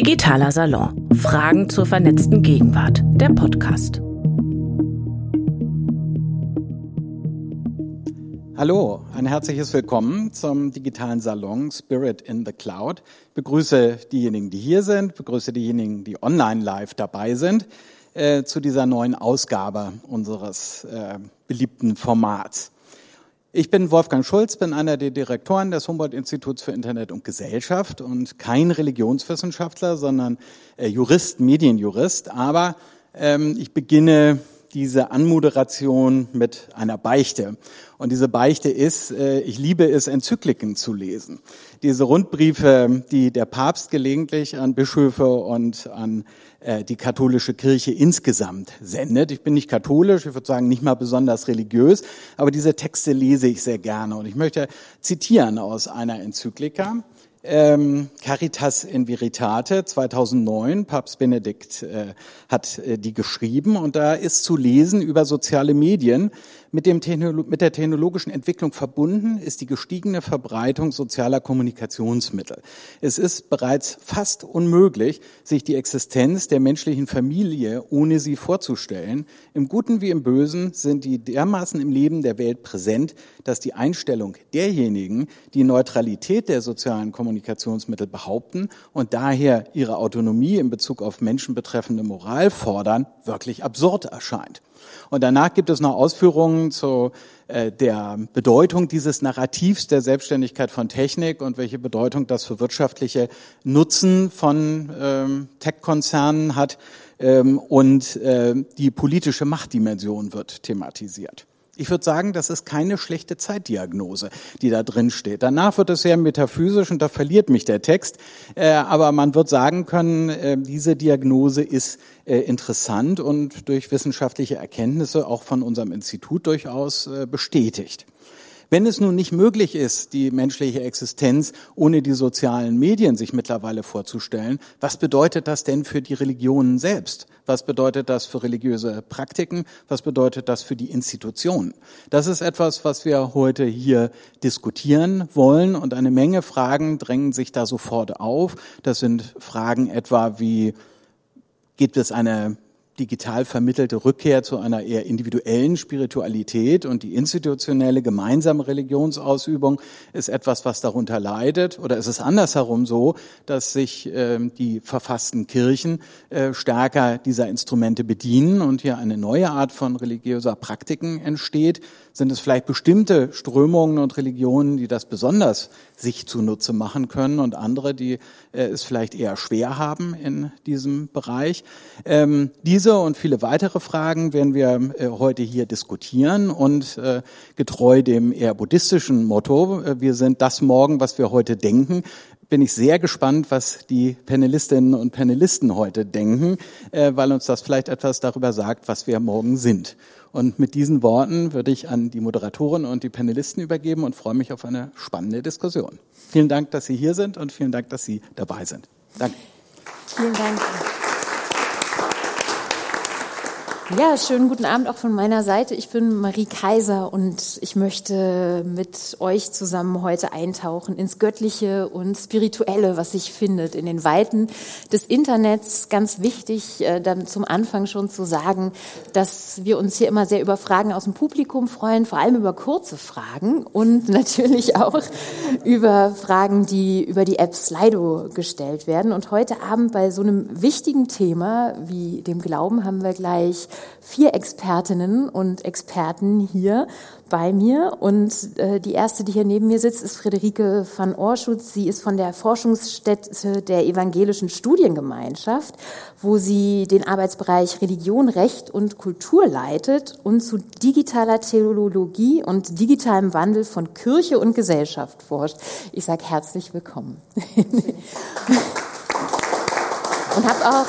Digitaler Salon. Fragen zur vernetzten Gegenwart. Der Podcast. Hallo, ein herzliches Willkommen zum digitalen Salon Spirit in the Cloud. Ich begrüße diejenigen, die hier sind, begrüße diejenigen, die online live dabei sind, äh, zu dieser neuen Ausgabe unseres äh, beliebten Formats. Ich bin Wolfgang Schulz, bin einer der Direktoren des Humboldt-Instituts für Internet und Gesellschaft und kein Religionswissenschaftler, sondern äh, Jurist, Medienjurist. Aber ähm, ich beginne diese Anmoderation mit einer Beichte. Und diese Beichte ist, äh, ich liebe es, Enzykliken zu lesen. Diese Rundbriefe, die der Papst gelegentlich an Bischöfe und an die katholische Kirche insgesamt sendet. Ich bin nicht katholisch, ich würde sagen nicht mal besonders religiös, aber diese Texte lese ich sehr gerne. Und ich möchte zitieren aus einer Enzyklika ähm, Caritas in Veritate 2009, Papst Benedikt äh, hat äh, die geschrieben und da ist zu lesen über soziale Medien. Mit, dem Technolo mit der technologischen Entwicklung verbunden ist die gestiegene Verbreitung sozialer Kommunikationsmittel. Es ist bereits fast unmöglich, sich die Existenz der menschlichen Familie ohne sie vorzustellen. Im Guten wie im Bösen sind die dermaßen im Leben der Welt präsent, dass die Einstellung derjenigen, die Neutralität der sozialen Kommunikationsmittel behaupten und daher ihre Autonomie in Bezug auf menschenbetreffende Moral fordern, wirklich absurd erscheint. Und danach gibt es noch Ausführungen zu äh, der Bedeutung dieses Narrativs der Selbstständigkeit von Technik und welche Bedeutung das für wirtschaftliche Nutzen von ähm, Tech-Konzernen hat. Ähm, und äh, die politische Machtdimension wird thematisiert. Ich würde sagen, das ist keine schlechte Zeitdiagnose, die da drin steht. Danach wird es sehr metaphysisch und da verliert mich der Text. Äh, aber man wird sagen können, äh, diese Diagnose ist äh, interessant und durch wissenschaftliche Erkenntnisse auch von unserem Institut durchaus bestätigt. Wenn es nun nicht möglich ist, die menschliche Existenz ohne die sozialen Medien sich mittlerweile vorzustellen, was bedeutet das denn für die Religionen selbst? Was bedeutet das für religiöse Praktiken? Was bedeutet das für die Institutionen? Das ist etwas, was wir heute hier diskutieren wollen und eine Menge Fragen drängen sich da sofort auf. Das sind Fragen etwa wie, gibt es eine digital vermittelte Rückkehr zu einer eher individuellen Spiritualität und die institutionelle gemeinsame Religionsausübung ist etwas, was darunter leidet? Oder ist es andersherum so, dass sich äh, die verfassten Kirchen äh, stärker dieser Instrumente bedienen und hier eine neue Art von religiöser Praktiken entsteht? Sind es vielleicht bestimmte Strömungen und Religionen, die das besonders sich zunutze machen können und andere, die äh, es vielleicht eher schwer haben in diesem Bereich? Ähm, diese und viele weitere Fragen werden wir äh, heute hier diskutieren und äh, getreu dem eher buddhistischen Motto, äh, wir sind das morgen, was wir heute denken, bin ich sehr gespannt, was die Panelistinnen und Panelisten heute denken, weil uns das vielleicht etwas darüber sagt, was wir morgen sind. Und mit diesen Worten würde ich an die Moderatoren und die Panelisten übergeben und freue mich auf eine spannende Diskussion. Vielen Dank, dass Sie hier sind und vielen Dank, dass Sie dabei sind. Danke. Vielen Dank. Ja, schönen guten Abend auch von meiner Seite. Ich bin Marie Kaiser und ich möchte mit euch zusammen heute eintauchen ins Göttliche und Spirituelle, was sich findet in den Weiten des Internets. Ganz wichtig, äh, dann zum Anfang schon zu sagen, dass wir uns hier immer sehr über Fragen aus dem Publikum freuen, vor allem über kurze Fragen und natürlich auch über Fragen, die über die App Slido gestellt werden. Und heute Abend bei so einem wichtigen Thema wie dem Glauben haben wir gleich vier Expertinnen und Experten hier bei mir. Und äh, die erste, die hier neben mir sitzt, ist Friederike van Orschutz. Sie ist von der Forschungsstätte der Evangelischen Studiengemeinschaft, wo sie den Arbeitsbereich Religion, Recht und Kultur leitet und zu digitaler Theologie und digitalem Wandel von Kirche und Gesellschaft forscht. Ich sage herzlich willkommen. und habe auch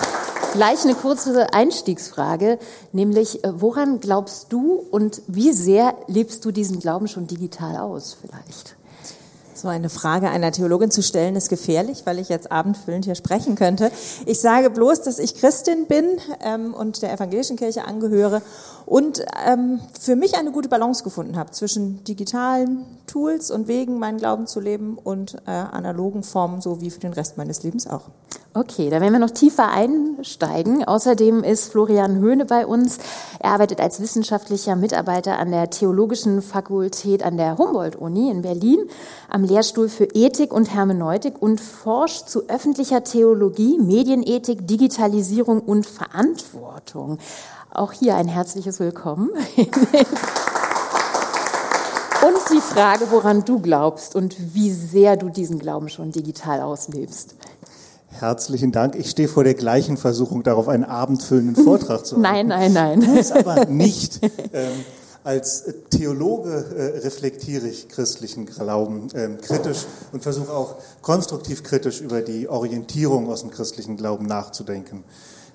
Gleich eine kurze Einstiegsfrage, nämlich äh, woran glaubst du und wie sehr lebst du diesen Glauben schon digital aus vielleicht? So eine Frage einer Theologin zu stellen ist gefährlich, weil ich jetzt abendfüllend hier sprechen könnte. Ich sage bloß, dass ich Christin bin ähm, und der evangelischen Kirche angehöre und ähm, für mich eine gute Balance gefunden habe zwischen digitalen Tools und Wegen, meinen Glauben zu leben und äh, analogen Formen, so wie für den Rest meines Lebens auch. Okay, da werden wir noch tiefer einsteigen. Außerdem ist Florian Höhne bei uns. Er arbeitet als wissenschaftlicher Mitarbeiter an der Theologischen Fakultät an der Humboldt-Uni in Berlin am Lehrstuhl für Ethik und Hermeneutik und forscht zu öffentlicher Theologie, Medienethik, Digitalisierung und Verantwortung. Auch hier ein herzliches Willkommen. Und die Frage, woran du glaubst und wie sehr du diesen Glauben schon digital auslebst. Herzlichen Dank. Ich stehe vor der gleichen Versuchung, darauf einen abendfüllenden Vortrag zu halten. Nein, nein, nein. Muss aber nicht. Ähm, als Theologe äh, reflektiere ich christlichen Glauben ähm, kritisch und versuche auch konstruktiv kritisch über die Orientierung aus dem christlichen Glauben nachzudenken.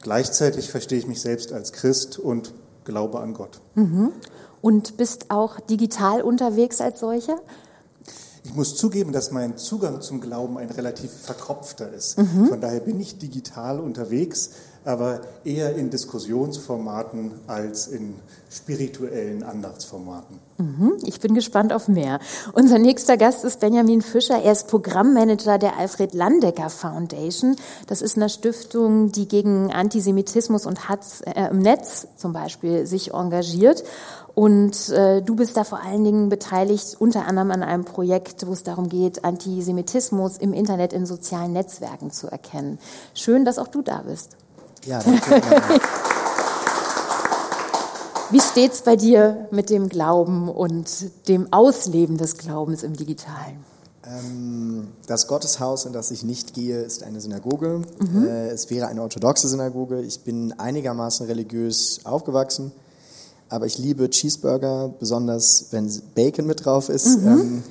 Gleichzeitig verstehe ich mich selbst als Christ und glaube an Gott. Mhm. Und bist auch digital unterwegs als solcher? Ich muss zugeben, dass mein Zugang zum Glauben ein relativ verkopfter ist. Mhm. Von daher bin ich digital unterwegs, aber eher in Diskussionsformaten als in spirituellen Andachtsformaten. Mhm. Ich bin gespannt auf mehr. Unser nächster Gast ist Benjamin Fischer. Er ist Programmmanager der Alfred Landecker Foundation. Das ist eine Stiftung, die gegen Antisemitismus und Hass äh, im Netz zum Beispiel sich engagiert. Und äh, du bist da vor allen Dingen beteiligt, unter anderem an einem Projekt, wo es darum geht, Antisemitismus im Internet in sozialen Netzwerken zu erkennen. Schön, dass auch du da bist. Ja, danke. Wie steht's bei dir mit dem Glauben und dem Ausleben des Glaubens im Digitalen? Ähm, das Gotteshaus, in das ich nicht gehe, ist eine Synagoge. Mhm. Äh, es wäre eine orthodoxe Synagoge. Ich bin einigermaßen religiös aufgewachsen aber ich liebe Cheeseburger, besonders wenn Bacon mit drauf ist. Mhm. Ähm,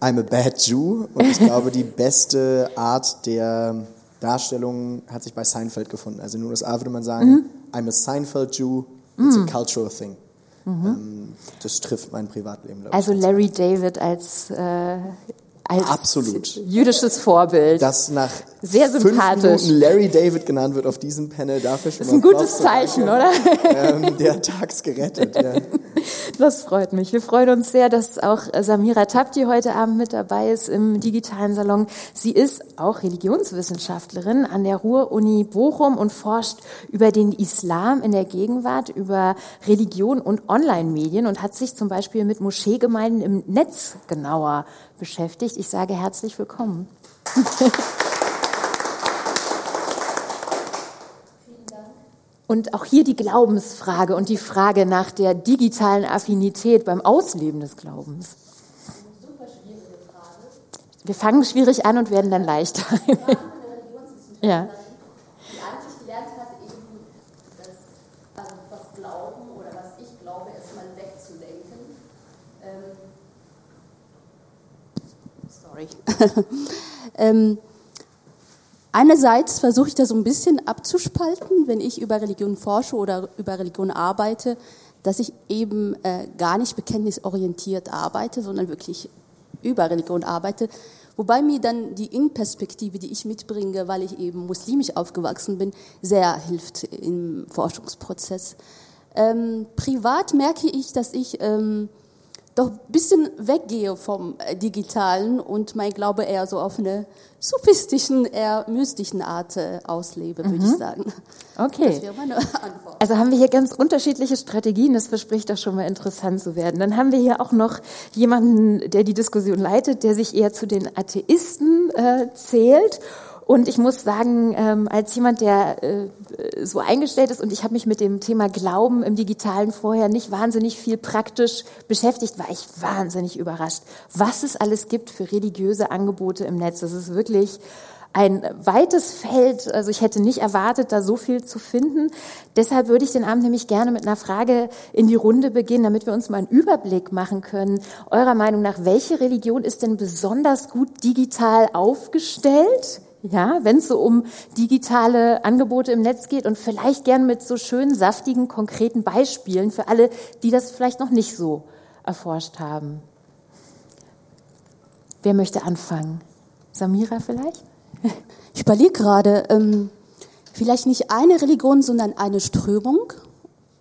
I'm a bad Jew und ich glaube, die beste Art der Darstellung hat sich bei Seinfeld gefunden. Also in den USA würde man sagen, mhm. I'm a Seinfeld Jew, it's mhm. a cultural thing. Mhm. Ähm, das trifft mein Privatleben. Also Larry David als äh, als Absolut. jüdisches Vorbild. Das nach sehr sympathisch. Minuten Larry David genannt wird auf diesem Panel, dafür schon das ist ein gutes Zeichen, oder? Ähm, der Tags gerettet. Ja. Das freut mich. Wir freuen uns sehr, dass auch Samira Tabdi heute Abend mit dabei ist im digitalen Salon. Sie ist auch Religionswissenschaftlerin an der Ruhr-Uni Bochum und forscht über den Islam in der Gegenwart, über Religion und Online-Medien und hat sich zum Beispiel mit Moscheegemeinden im Netz genauer beschäftigt. Ich sage herzlich willkommen. Und auch hier die Glaubensfrage und die Frage nach der digitalen Affinität beim Ausleben des Glaubens. Wir fangen schwierig an und werden dann leichter. ja. Sorry. ähm, Einerseits versuche ich das so ein bisschen abzuspalten, wenn ich über Religion forsche oder über Religion arbeite, dass ich eben äh, gar nicht bekenntnisorientiert arbeite, sondern wirklich über Religion arbeite. Wobei mir dann die Innenperspektive, die ich mitbringe, weil ich eben muslimisch aufgewachsen bin, sehr hilft im Forschungsprozess. Ähm, privat merke ich, dass ich ähm, doch ein bisschen weggehe vom äh, Digitalen und mein Glaube eher so auf eine sophistischen, eher mystischen Art äh, auslebe, würde mhm. ich sagen. Okay. Also haben wir hier ganz unterschiedliche Strategien. Das verspricht doch schon mal interessant zu werden. Dann haben wir hier auch noch jemanden, der die Diskussion leitet, der sich eher zu den Atheisten äh, zählt und ich muss sagen, ähm, als jemand, der äh, so eingestellt ist und ich habe mich mit dem Thema Glauben im Digitalen vorher nicht wahnsinnig viel praktisch beschäftigt, war ich wahnsinnig überrascht, was es alles gibt für religiöse Angebote im Netz. Das ist wirklich ein weites Feld. Also ich hätte nicht erwartet, da so viel zu finden. Deshalb würde ich den Abend nämlich gerne mit einer Frage in die Runde beginnen, damit wir uns mal einen Überblick machen können. Eurer Meinung nach, welche Religion ist denn besonders gut digital aufgestellt? Ja, wenn es so um digitale Angebote im Netz geht und vielleicht gern mit so schönen, saftigen, konkreten Beispielen für alle, die das vielleicht noch nicht so erforscht haben. Wer möchte anfangen? Samira vielleicht? Ich überlege gerade, ähm, vielleicht nicht eine Religion, sondern eine Strömung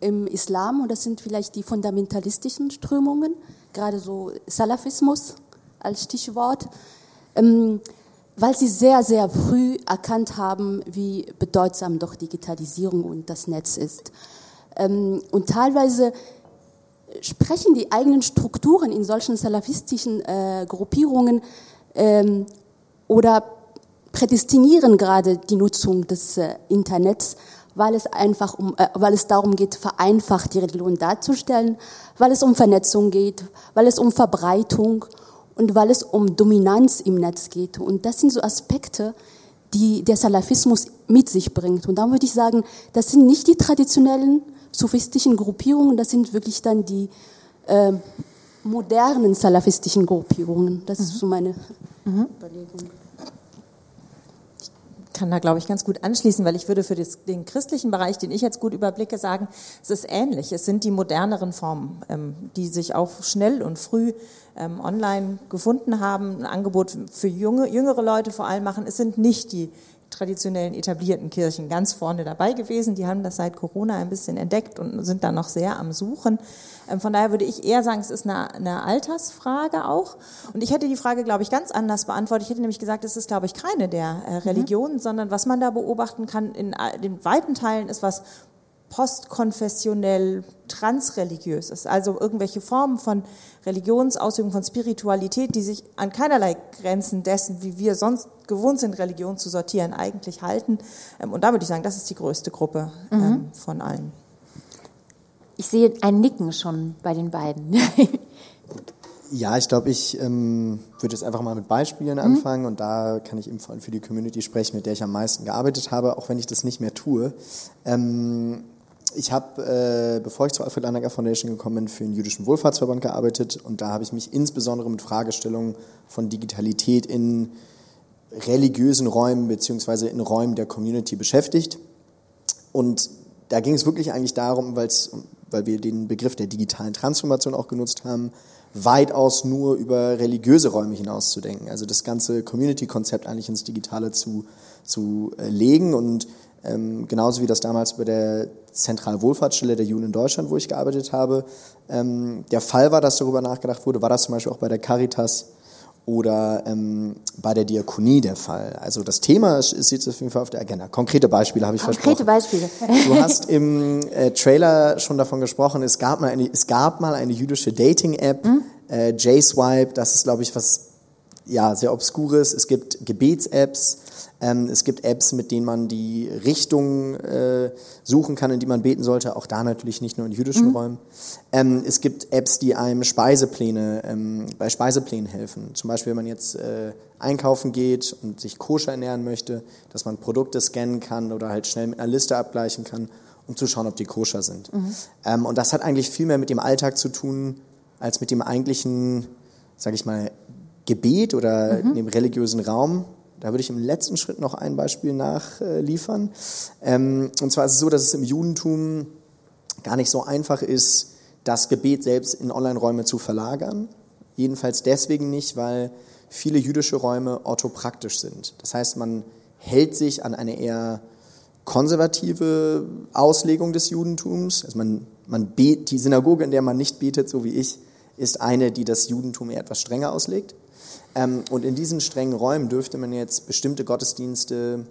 im Islam und das sind vielleicht die fundamentalistischen Strömungen, gerade so Salafismus als Stichwort. Ähm, weil sie sehr, sehr früh erkannt haben, wie bedeutsam doch Digitalisierung und das Netz ist. Ähm, und teilweise sprechen die eigenen Strukturen in solchen salafistischen äh, Gruppierungen ähm, oder prädestinieren gerade die Nutzung des äh, Internets, weil es einfach um, äh, weil es darum geht, vereinfacht die Religion darzustellen, weil es um Vernetzung geht, weil es um Verbreitung und weil es um Dominanz im Netz geht. Und das sind so Aspekte, die der Salafismus mit sich bringt. Und da würde ich sagen, das sind nicht die traditionellen sophistischen Gruppierungen, das sind wirklich dann die äh, modernen salafistischen Gruppierungen. Das mhm. ist so meine mhm. Überlegung kann da, glaube ich, ganz gut anschließen, weil ich würde für das, den christlichen Bereich, den ich jetzt gut überblicke, sagen, es ist ähnlich. Es sind die moderneren Formen, ähm, die sich auch schnell und früh ähm, online gefunden haben, ein Angebot für junge, jüngere Leute vor allem machen. Es sind nicht die traditionellen etablierten Kirchen ganz vorne dabei gewesen. Die haben das seit Corona ein bisschen entdeckt und sind da noch sehr am Suchen. Ähm, von daher würde ich eher sagen, es ist eine, eine Altersfrage auch. Und ich hätte die Frage, glaube ich, ganz anders beantwortet. Ich hätte nämlich gesagt, es ist, glaube ich, keine der äh, Religionen, mhm. sondern was man da beobachten kann in den weiten Teilen ist was postkonfessionell transreligiös ist. Also irgendwelche Formen von Religionsausübung, von Spiritualität, die sich an keinerlei Grenzen dessen, wie wir sonst gewohnt sind, Religion zu sortieren, eigentlich halten. Ähm, und da würde ich sagen, das ist die größte Gruppe mhm. Ähm, von allen. Ich sehe ein Nicken schon bei den beiden. Ja, ich glaube, ich ähm, würde jetzt einfach mal mit Beispielen mhm. anfangen und da kann ich eben vor allem für die Community sprechen, mit der ich am meisten gearbeitet habe, auch wenn ich das nicht mehr tue. Ähm, ich habe, äh, bevor ich zur Alfred Landecker Foundation gekommen bin, für den Jüdischen Wohlfahrtsverband gearbeitet und da habe ich mich insbesondere mit Fragestellungen von Digitalität in religiösen Räumen beziehungsweise in Räumen der Community beschäftigt. Und da ging es wirklich eigentlich darum, weil wir den Begriff der digitalen Transformation auch genutzt haben, weitaus nur über religiöse Räume hinauszudenken. Also das ganze Community-Konzept eigentlich ins Digitale zu, zu äh, legen und ähm, genauso wie das damals bei der Zentralwohlfahrtsstelle der Juden in Deutschland, wo ich gearbeitet habe, ähm, der Fall war, dass darüber nachgedacht wurde, war das zum Beispiel auch bei der Caritas oder ähm, bei der Diakonie der Fall. Also das Thema ist, ist jetzt auf jeden Fall auf der Agenda. Konkrete Beispiele habe ich Konkrete versprochen. Konkrete Beispiele. Du hast im äh, Trailer schon davon gesprochen, es gab mal eine, es gab mal eine jüdische Dating-App, mhm. äh, J-Swipe, das ist glaube ich was ja sehr obskures. Es gibt Gebets-Apps, ähm, es gibt Apps, mit denen man die Richtung äh, suchen kann, in die man beten sollte. Auch da natürlich nicht nur in jüdischen mhm. Räumen. Ähm, es gibt Apps, die einem Speisepläne ähm, bei Speiseplänen helfen. Zum Beispiel, wenn man jetzt äh, einkaufen geht und sich koscher ernähren möchte, dass man Produkte scannen kann oder halt schnell mit einer Liste abgleichen kann, um zu schauen, ob die koscher sind. Mhm. Ähm, und das hat eigentlich viel mehr mit dem Alltag zu tun, als mit dem eigentlichen, sag ich mal, Gebet oder mhm. dem religiösen Raum. Da würde ich im letzten Schritt noch ein Beispiel nachliefern. Ähm, und zwar ist es so, dass es im Judentum gar nicht so einfach ist, das Gebet selbst in Online-Räume zu verlagern. Jedenfalls deswegen nicht, weil viele jüdische Räume orthopraktisch sind. Das heißt, man hält sich an eine eher konservative Auslegung des Judentums. Also man, man bet, die Synagoge, in der man nicht betet, so wie ich, ist eine, die das Judentum eher etwas strenger auslegt. Ähm, und in diesen strengen Räumen dürfte man jetzt bestimmte Gottesdienste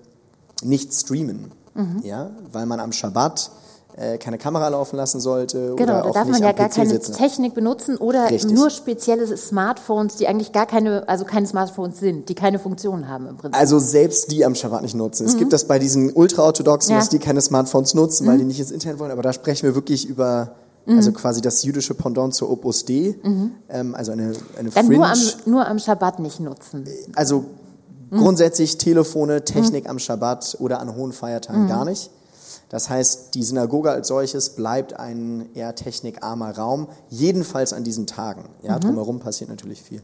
nicht streamen, mhm. ja, weil man am Schabbat äh, keine Kamera laufen lassen sollte. Genau, oder da darf man ja gar PC keine sitzen. Technik benutzen oder Richtig. nur spezielle Smartphones, die eigentlich gar keine, also keine Smartphones sind, die keine Funktion haben im Prinzip. Also selbst die am Schabbat nicht nutzen. Es gibt das bei diesen Ultraorthodoxen, Ja. dass die keine Smartphones nutzen, weil die nicht ins Internet wollen, aber da sprechen wir wirklich über also quasi das jüdische Pendant zur Opus Dei, ähm, also eine, eine Dann Fringe. nur am, nur am Schabbat nicht nutzen. Also grundsätzlich Telefone, Technik am Schabbat oder an hohen Feiertagen gar nicht. Das heißt, die Synagoge als solches bleibt ein eher technikarmer Raum, jedenfalls an diesen Tagen. Ja, drumherum passiert natürlich viel.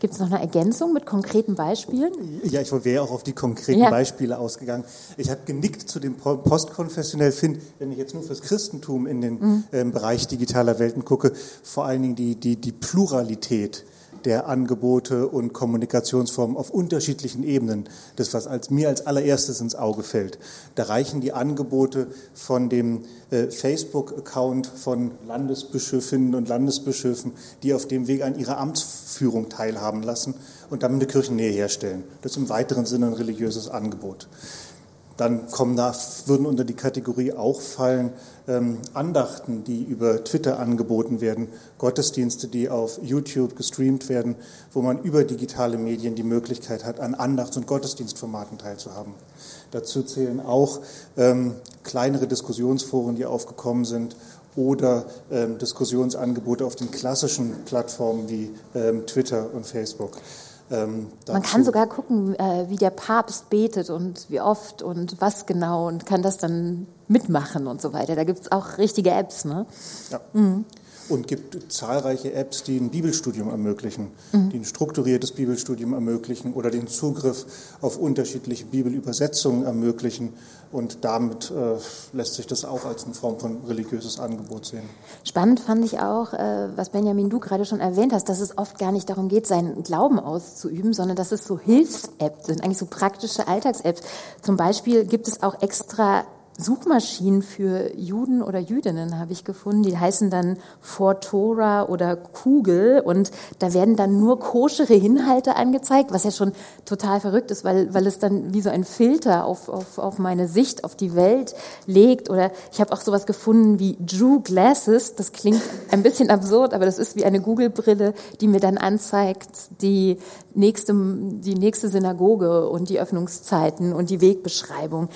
Gibt es noch eine Ergänzung mit konkreten Beispielen? Ja, ich wäre auch auf die konkreten Ja. Beispiele ausgegangen. Ich habe genickt zu dem po- postkonfessionell Find, wenn ich jetzt nur fürs Christentum in den Mhm. ähm, Bereich digitaler Welten gucke, vor allen Dingen die, die, die Pluralität der Angebote und Kommunikationsformen auf unterschiedlichen Ebenen. Das, was als, mir als allererstes ins Auge fällt. Da reichen die Angebote von dem äh, Facebook-Account von Landesbischöfinnen und Landesbischöfen, die auf dem Weg an ihrer Amtsführung teilhaben lassen und damit eine Kirchennähe herstellen. Das ist im weiteren Sinne ein religiöses Angebot. Dann kommen da, würden unter die Kategorie auch fallen ähm, Andachten, die über Twitter angeboten werden, Gottesdienste, die auf YouTube gestreamt werden, wo man über digitale Medien die Möglichkeit hat, an Andachts- und Gottesdienstformaten teilzuhaben. Dazu zählen auch ähm, kleinere Diskussionsforen, die aufgekommen sind oder ähm, Diskussionsangebote auf den klassischen Plattformen wie ähm, Twitter und Facebook. Ähm, Man kann sogar gucken, äh, wie der Papst betet und wie oft und was genau und kann das dann mitmachen und so weiter. Da gibt es auch richtige Apps, ne? Ja. Mhm und gibt zahlreiche Apps, die ein Bibelstudium ermöglichen, mhm. die ein strukturiertes Bibelstudium ermöglichen oder den Zugriff auf unterschiedliche Bibelübersetzungen ermöglichen. Und damit äh, lässt sich das auch als eine Form von religiöses Angebot sehen. Spannend fand ich auch, äh, was Benjamin du gerade schon erwähnt hast, dass es oft gar nicht darum geht, seinen Glauben auszuüben, sondern dass es so Hilfs-Apps sind, eigentlich so praktische Alltags-Apps. Zum Beispiel gibt es auch extra Suchmaschinen für Juden oder Jüdinnen habe ich gefunden. Die heißen dann Fortora oder Kugel und da werden dann nur koschere Inhalte angezeigt, was ja schon total verrückt ist, weil, weil es dann wie so ein Filter auf, auf, auf meine Sicht, auf die Welt legt. Oder ich habe auch sowas gefunden wie Drew Glasses. Das klingt ein bisschen absurd, aber das ist wie eine Google-Brille, die mir dann anzeigt die nächste, die nächste Synagoge und die Öffnungszeiten und die Wegbeschreibung.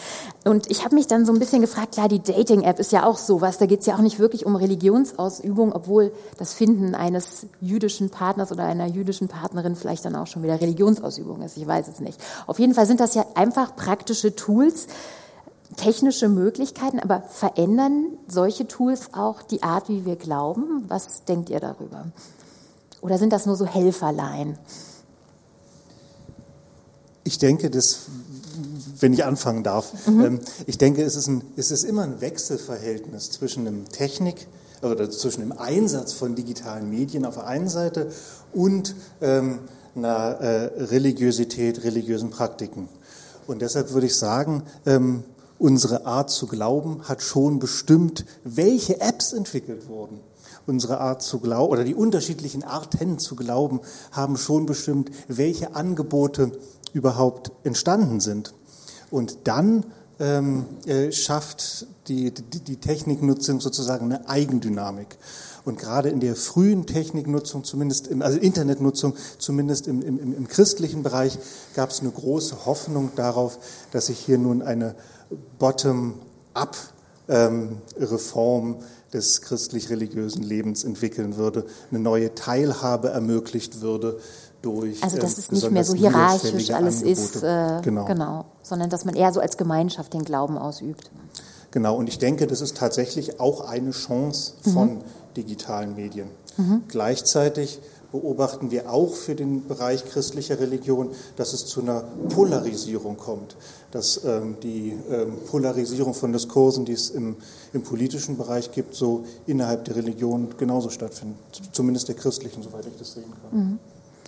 Und ich habe mich dann so ein bisschen gefragt, klar, die Dating-App ist ja auch sowas, da geht es ja auch nicht wirklich um Religionsausübung, obwohl das Finden eines jüdischen Partners oder einer jüdischen Partnerin vielleicht dann auch schon wieder Religionsausübung ist, ich weiß es nicht. Auf jeden Fall sind das ja einfach praktische Tools, technische Möglichkeiten, aber verändern solche Tools auch die Art, wie wir glauben? Was denkt ihr darüber? Oder sind das nur so Helferlein? Ich denke, dass wenn ich anfangen darf. Mhm. Ähm, ich denke, es ist, ein, es ist immer ein Wechselverhältnis zwischen dem Technik oder zwischen dem Einsatz von digitalen Medien auf der einen Seite und ähm, einer äh, Religiosität, religiösen Praktiken. Und deshalb würde ich sagen, ähm, unsere Art zu glauben hat schon bestimmt, welche Apps entwickelt wurden. Unsere Art zu glauben oder die unterschiedlichen Arten zu glauben haben schon bestimmt, welche Angebote überhaupt entstanden sind. Und dann ähm, äh, schafft die, die, die Techniknutzung sozusagen eine Eigendynamik. Und gerade in der frühen Techniknutzung, zumindest im, also Internetnutzung, zumindest im, im, im christlichen Bereich, gab es eine große Hoffnung darauf, dass sich hier nun eine Bottom-up-Reform ähm, des christlich-religiösen Lebens entwickeln würde, eine neue Teilhabe ermöglicht würde, durch. Also dass ähm, es nicht mehr so hierarchisch alles ist, äh, genau. genau, sondern dass man eher so als Gemeinschaft den Glauben ausübt. Genau, und ich denke, das ist tatsächlich auch eine Chance von mhm. digitalen Medien. Mhm. Gleichzeitig beobachten wir auch für den Bereich christlicher Religion, dass es zu einer Polarisierung kommt, dass ähm, die ähm, Polarisierung von Diskursen, die es im, im, politischen Bereich gibt, so innerhalb der Religion genauso stattfindet, zumindest der christlichen, soweit ich das sehen kann. Mhm.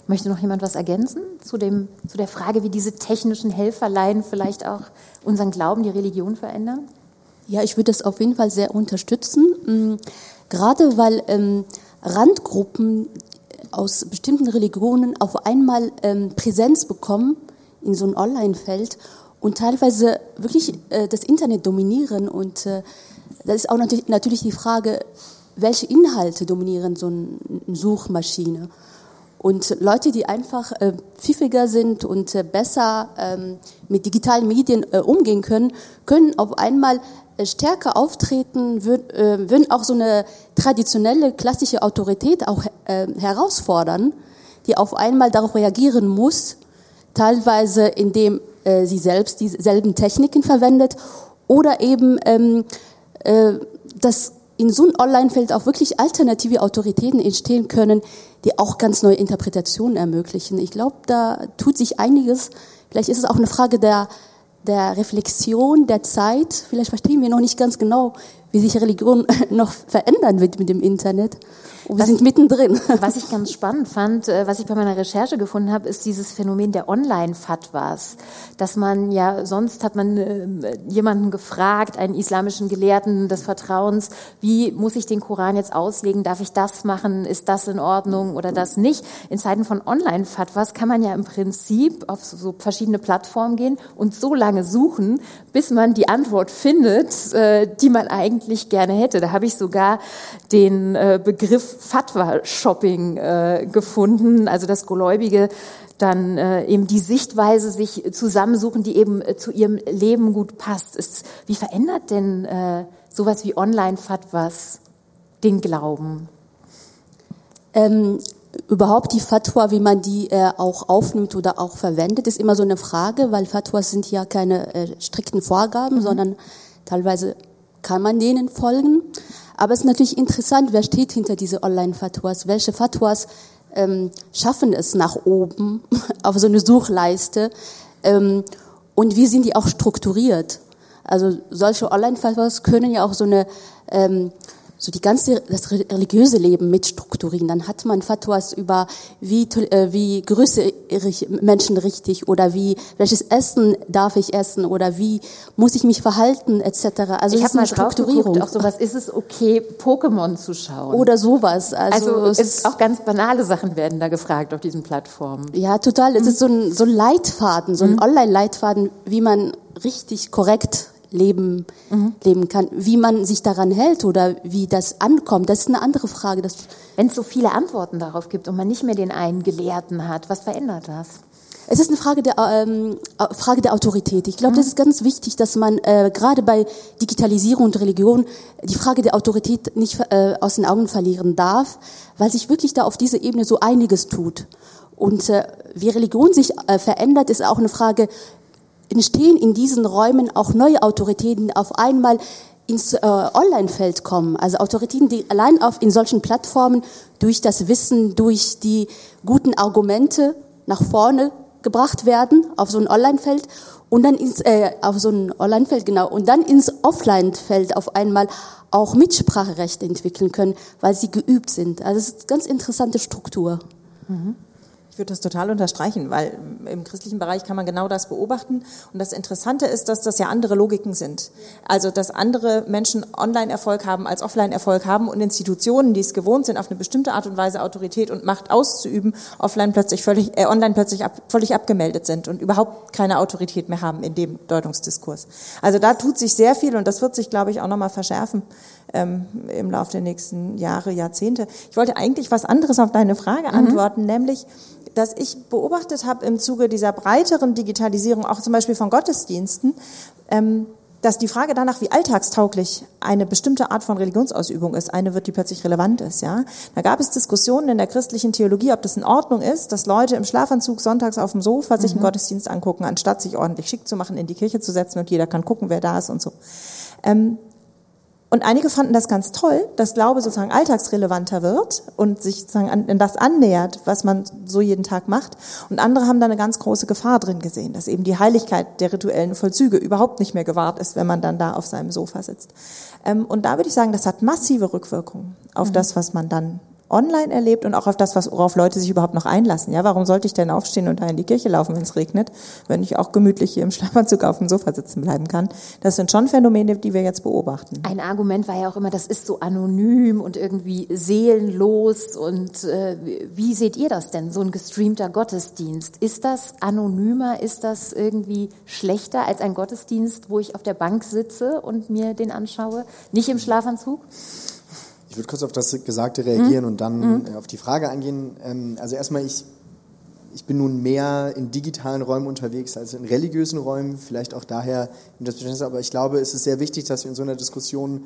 Möchte noch jemand was ergänzen zu, dem, zu der Frage, wie diese technischen Helferlein vielleicht auch unseren Glauben, die Religion verändern? Ja, ich würde das auf jeden Fall sehr unterstützen, mm, gerade weil ähm, Randgruppen aus bestimmten Religionen auf einmal ähm, Präsenz bekommen in so einem Online-Feld und teilweise wirklich äh, das Internet dominieren. Und äh, das ist auch natürlich, natürlich die Frage, welche Inhalte dominieren so eine Suchmaschine. Und Leute, die einfach äh, pfiffiger sind und äh, besser ähm, mit digitalen Medien äh, umgehen können, können auf einmal äh, stärker auftreten, würd, äh, würden auch so eine traditionelle klassische Autorität auch äh, herausfordern, die auf einmal darauf reagieren muss, teilweise indem äh, sie selbst dieselben Techniken verwendet oder eben ähm, äh, das in so einem Online-Feld auch wirklich alternative Autoritäten entstehen können, die auch ganz neue Interpretationen ermöglichen. Ich glaube, da tut sich einiges. Vielleicht ist es auch eine Frage der, der Reflexion, der Zeit. Vielleicht verstehen wir noch nicht ganz genau, wie sich Religion noch verändern wird mit dem Internet. Wir was, sind mittendrin. Was ich ganz spannend fand, äh, was ich bei meiner Recherche gefunden habe, ist dieses Phänomen der Online-Fatwas. Dass man ja, sonst hat man äh, jemanden gefragt, einen islamischen Gelehrten des Vertrauens, wie muss ich den Koran jetzt auslegen? Darf ich das machen? Ist das in Ordnung oder das nicht? In Zeiten von Online-Fatwas kann man ja im Prinzip auf so verschiedene Plattformen gehen und so lange suchen, bis man die Antwort findet, äh, die man eigentlich gerne hätte. Da habe ich sogar den Begriff Fatwa-Shopping äh, gefunden, also dass Gläubige dann äh, eben die Sichtweise sich zusammensuchen, die eben äh, zu ihrem Leben gut passt. Ist, wie verändert denn äh, sowas wie Online-Fatwas den Glauben? Ähm, überhaupt die Fatwa, wie man die äh, auch aufnimmt oder auch verwendet, ist immer so eine Frage, weil Fatwas sind ja keine äh, strikten Vorgaben, mhm. sondern teilweise kann man denen folgen. Aber es ist natürlich interessant, wer steht hinter diese Online-Fatwas, welche Fatwas ähm, schaffen es nach oben auf so eine Suchleiste ähm, und wie sind die auch strukturiert. Also solche Online-Fatwas können ja auch so eine ähm, so die ganze das religiöse Leben mitstrukturieren. Dann hat man Fatwas über wie äh, wie grüße ich Menschen richtig oder wie welches Essen darf ich essen oder wie muss ich mich verhalten etc. Also ich habe mal Strukturierung. Auch sowas ist es okay Pokémon zu schauen oder sowas. Also, also es ist auch ganz banale Sachen werden da gefragt auf diesen Plattformen. Ja total. Mhm. Es ist so ein so ein Leitfaden, so ein mhm. Online-Leitfaden, wie man richtig korrekt leben, mhm. leben kann. Wie man sich daran hält oder wie das ankommt, das ist eine andere Frage. Wenn es so viele Antworten darauf gibt und man nicht mehr den einen Gelehrten hat, was verändert das? Es ist eine Frage der, ähm, Frage der Autorität. Ich glaube, mhm. das ist ganz wichtig, dass man äh, gerade bei Digitalisierung und Religion die Frage der Autorität nicht äh, aus den Augen verlieren darf, weil sich wirklich da auf dieser Ebene so einiges tut. Und äh, wie Religion sich äh, verändert, ist auch eine Frage, entstehen in diesen Räumen auch neue Autoritäten auf einmal ins äh, Online-Feld kommen. Also Autoritäten, die allein auf in solchen Plattformen durch das Wissen, durch die guten Argumente nach vorne gebracht werden auf so ein Online-Feld und dann ins äh, auf so ein Online-Feld genau und dann ins Offline-Feld auf einmal auch Mitspracherechte entwickeln können, weil sie geübt sind. Also es ist eine ganz interessante Struktur. Mhm. Ich würde das total unterstreichen, weil im christlichen Bereich kann man genau das beobachten. Und das Interessante ist, dass das ja andere Logiken sind. Also, dass andere Menschen Online-Erfolg haben als Offline-Erfolg haben und Institutionen, die es gewohnt sind, auf eine bestimmte Art und Weise Autorität und Macht auszuüben, offline plötzlich völlig, äh, online plötzlich ab, völlig abgemeldet sind und überhaupt keine Autorität mehr haben in dem Deutungsdiskurs. Also da tut sich sehr viel und das wird sich, glaube ich, auch nochmal verschärfen ähm, im Laufe der nächsten Jahre, Jahrzehnte. Ich wollte eigentlich was anderes auf deine Frage mhm. antworten, nämlich, dass ich beobachtet habe im Zuge dieser breiteren Digitalisierung, auch zum Beispiel von Gottesdiensten, ähm, dass die Frage danach, wie alltagstauglich eine bestimmte Art von Religionsausübung ist, eine wird, die plötzlich relevant ist. Ja, da gab es Diskussionen in der christlichen Theologie, ob das in Ordnung ist, dass Leute im Schlafanzug sonntags auf dem Sofa sich einen mhm. Gottesdienst angucken, anstatt sich ordentlich schick zu machen, in die Kirche zu setzen und jeder kann gucken, wer da ist und so. Ähm, und einige fanden das ganz toll, dass Glaube sozusagen alltagsrelevanter wird und sich sozusagen an, das annähert, was man so jeden Tag macht. Und andere haben da eine ganz große Gefahr drin gesehen, dass eben die Heiligkeit der rituellen Vollzüge überhaupt nicht mehr gewahrt ist, wenn man dann da auf seinem Sofa sitzt. Ähm, und da würde ich sagen, das hat massive Rückwirkungen auf mhm. das, was man dann online erlebt und auch auf das, worauf Leute sich überhaupt noch einlassen. Ja, warum sollte ich denn aufstehen und da in die Kirche laufen, wenn es regnet, wenn ich auch gemütlich hier im Schlafanzug auf dem Sofa sitzen bleiben kann? Das sind schon Phänomene, die wir jetzt beobachten. Ein Argument war ja auch immer, das ist so anonym und irgendwie seelenlos. Und äh, wie seht ihr das denn, so ein gestreamter Gottesdienst? Ist das anonymer? Ist das irgendwie schlechter als ein Gottesdienst, wo ich auf der Bank sitze und mir den anschaue? Nicht im Schlafanzug? Ich würde kurz auf das Gesagte reagieren mhm. und dann mhm. auf die Frage eingehen. Ähm, also erstmal, ich, ich bin nun mehr in digitalen Räumen unterwegs als in religiösen Räumen, vielleicht auch daher das Verständnis, aber ich glaube, es ist sehr wichtig, dass wir in so einer Diskussion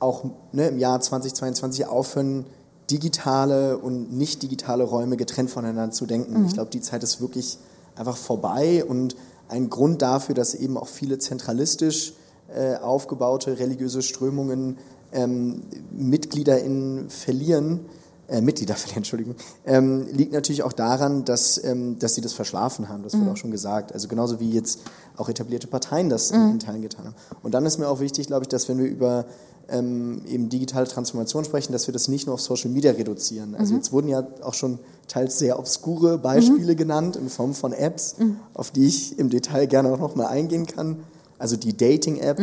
auch ne, im Jahr 2022 aufhören, digitale und nicht digitale Räume getrennt voneinander zu denken. Mhm. Ich glaube, die Zeit ist wirklich einfach vorbei und ein Grund dafür, dass eben auch viele zentralistisch äh, aufgebaute religiöse Strömungen ähm, MitgliederInnen verlieren, äh, Mitglieder verlieren, Entschuldigung, ähm, liegt natürlich auch daran, dass, ähm, dass sie das verschlafen haben. Das wurde auch schon gesagt. Also genauso wie jetzt auch etablierte Parteien das in, in Teilen getan haben. Und dann ist mir auch wichtig, glaube ich, dass wenn wir über ähm, eben digitale Transformation sprechen, dass wir das nicht nur auf Social Media reduzieren. Also jetzt wurden ja auch schon teils sehr obskure Beispiele genannt in Form von Apps, auf die ich im Detail gerne auch noch mal eingehen kann. Also die Dating-App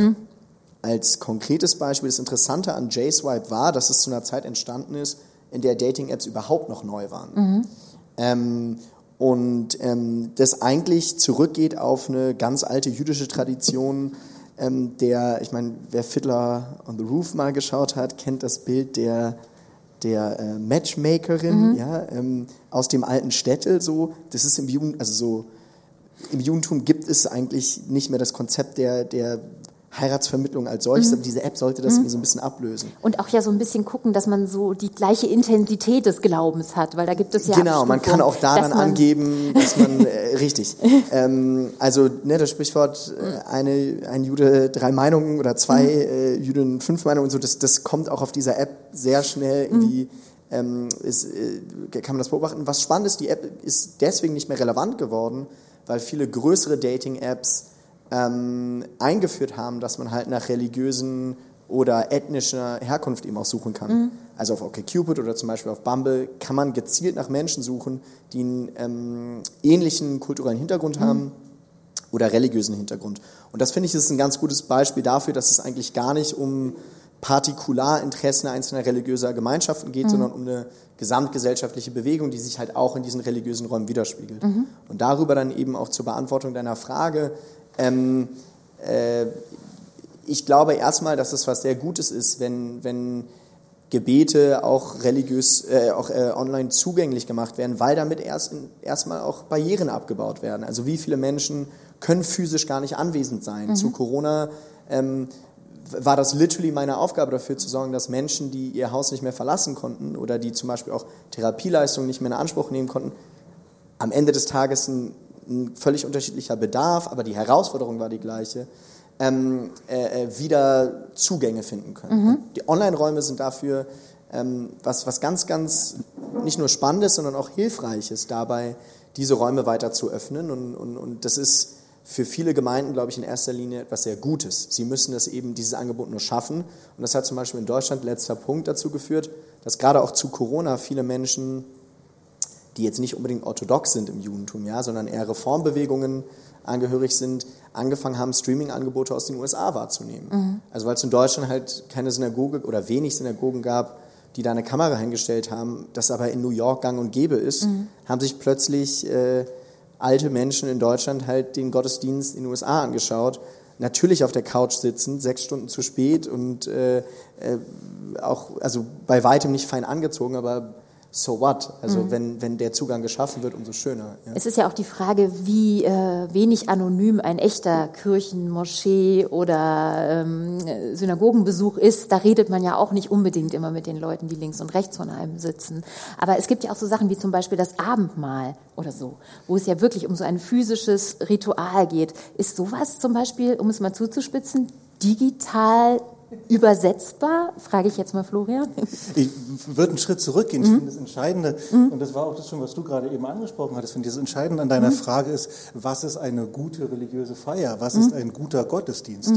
als konkretes Beispiel. Das Interessante an JSwipe war, dass es zu einer Zeit entstanden ist, in der Dating-Apps überhaupt noch neu waren. Ähm, und ähm, das eigentlich zurückgeht auf eine ganz alte jüdische Tradition, ähm, der, ich meine, wer Fiddler on the Roof mal geschaut hat, kennt das Bild der, der äh, Matchmakerin, ja, ähm, aus dem alten Städtel so. Das ist im Juden, also so, im Judentum gibt es eigentlich nicht mehr das Konzept der, der Heiratsvermittlung als solches, aber diese App sollte das so ein bisschen ablösen. Und auch ja so ein bisschen gucken, dass man so die gleiche Intensität des Glaubens hat, weil da gibt es ja Genau, man kann auch daran dass angeben, dass man, äh, richtig. Ähm, also ne, das Sprichwort, äh, eine, ein Jude drei Meinungen oder zwei äh, Juden fünf Meinungen und so, das, das kommt auch auf dieser App sehr schnell in die, ähm, ist, äh, kann man das beobachten. Was spannend ist, die App ist deswegen nicht mehr relevant geworden, weil viele größere Dating-Apps ähm, eingeführt haben, dass man halt nach religiösen oder ethnischer Herkunft eben auch suchen kann. Also auf OkCupid oder zum Beispiel auf Bumble kann man gezielt nach Menschen suchen, die einen ähm, ähnlichen kulturellen Hintergrund haben oder religiösen Hintergrund. Und das finde ich ist ein ganz gutes Beispiel dafür, dass es eigentlich gar nicht um Partikularinteressen einzelner religiöser Gemeinschaften geht, sondern um eine gesamtgesellschaftliche Bewegung, die sich halt auch in diesen religiösen Räumen widerspiegelt. Und darüber dann eben auch zur Beantwortung deiner Frage, ähm, äh, ich glaube erstmal, dass es was sehr Gutes ist, wenn, wenn Gebete auch religiös, äh, auch äh, online zugänglich gemacht werden, weil damit erst erstmal auch Barrieren abgebaut werden. Also wie viele Menschen können physisch gar nicht anwesend sein? Zu Corona ähm, war das literally meine Aufgabe dafür zu sorgen, dass Menschen, die ihr Haus nicht mehr verlassen konnten oder die zum Beispiel auch Therapieleistungen nicht mehr in Anspruch nehmen konnten, am Ende des Tages ein, ein völlig unterschiedlicher Bedarf, aber die Herausforderung war die gleiche, ähm, äh, äh, wieder Zugänge finden können. Und Die Online-Räume sind dafür ähm, was, was ganz, ganz nicht nur Spannendes, sondern auch Hilfreiches dabei, diese Räume weiter zu öffnen. Und, und, und das ist für viele Gemeinden, glaube ich, in erster Linie etwas sehr Gutes. Sie müssen das eben, dieses Angebot nur schaffen. Und das hat zum Beispiel in Deutschland, letzter Punkt, dazu geführt, dass gerade auch zu Corona viele Menschen die jetzt nicht unbedingt orthodox sind im Judentum, ja, sondern eher Reformbewegungen angehörig sind, angefangen haben, Streaming-Angebote aus den USA wahrzunehmen. Also weil es in Deutschland halt keine Synagoge oder wenig Synagogen gab, die da eine Kamera hingestellt haben, das aber in New York gang und gäbe ist, haben sich plötzlich äh, alte Menschen in Deutschland halt den Gottesdienst in den USA angeschaut, natürlich auf der Couch sitzen, sechs Stunden zu spät und äh, äh, auch, also bei weitem nicht fein angezogen, aber so what? Also wenn, wenn der Zugang geschaffen wird, umso schöner. Ja. Es ist ja auch die Frage, wie äh, wenig anonym ein echter Kirchen-, Moschee- oder ähm, Synagogenbesuch ist. Da redet man ja auch nicht unbedingt immer mit den Leuten, die links und rechts von einem sitzen. Aber es gibt ja auch so Sachen wie zum Beispiel das Abendmahl oder so, wo es ja wirklich um so ein physisches Ritual geht. Ist sowas zum Beispiel, um es mal zuzuspitzen, digital übersetzbar? Frage ich jetzt mal Florian. Ich würde einen Schritt zurückgehen. Ich finde das Entscheidende, und das war auch das schon, was du gerade eben angesprochen hattest, finde das Entscheidende an deiner Frage ist, was ist eine gute religiöse Feier? Was ist ein guter Gottesdienst?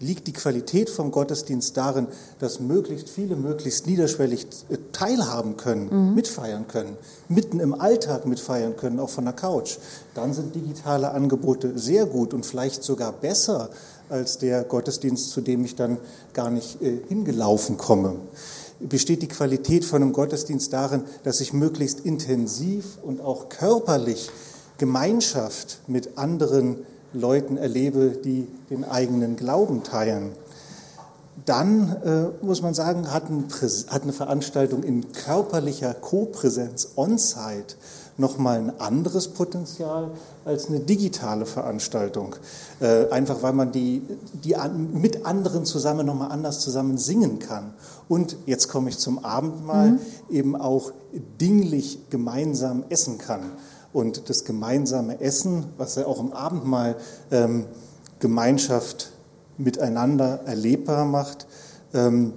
Liegt die Qualität vom Gottesdienst darin, dass möglichst viele möglichst niederschwellig äh, teilhaben können, mitfeiern können, mitten im Alltag mitfeiern können, auch von der Couch? Dann sind digitale Angebote sehr gut und vielleicht sogar besser als der Gottesdienst, zu dem ich dann gar nicht äh, hingelaufen komme. Besteht die Qualität von einem Gottesdienst darin, dass ich möglichst intensiv und auch körperlich Gemeinschaft mit anderen Leuten erlebe, die den eigenen Glauben teilen? Dann äh, muss man sagen, hat, ein hat eine Veranstaltung in körperlicher Kopräsenz on-site nochmal ein anderes Potenzial als eine digitale Veranstaltung. Äh, einfach weil man die, die an, mit anderen zusammen nochmal anders zusammen singen kann. Und jetzt komme ich zum Abendmahl, eben auch dinglich gemeinsam essen kann. Und das gemeinsame Essen, was ja auch im Abendmahl ähm, Gemeinschaft miteinander erlebbar macht, ähm,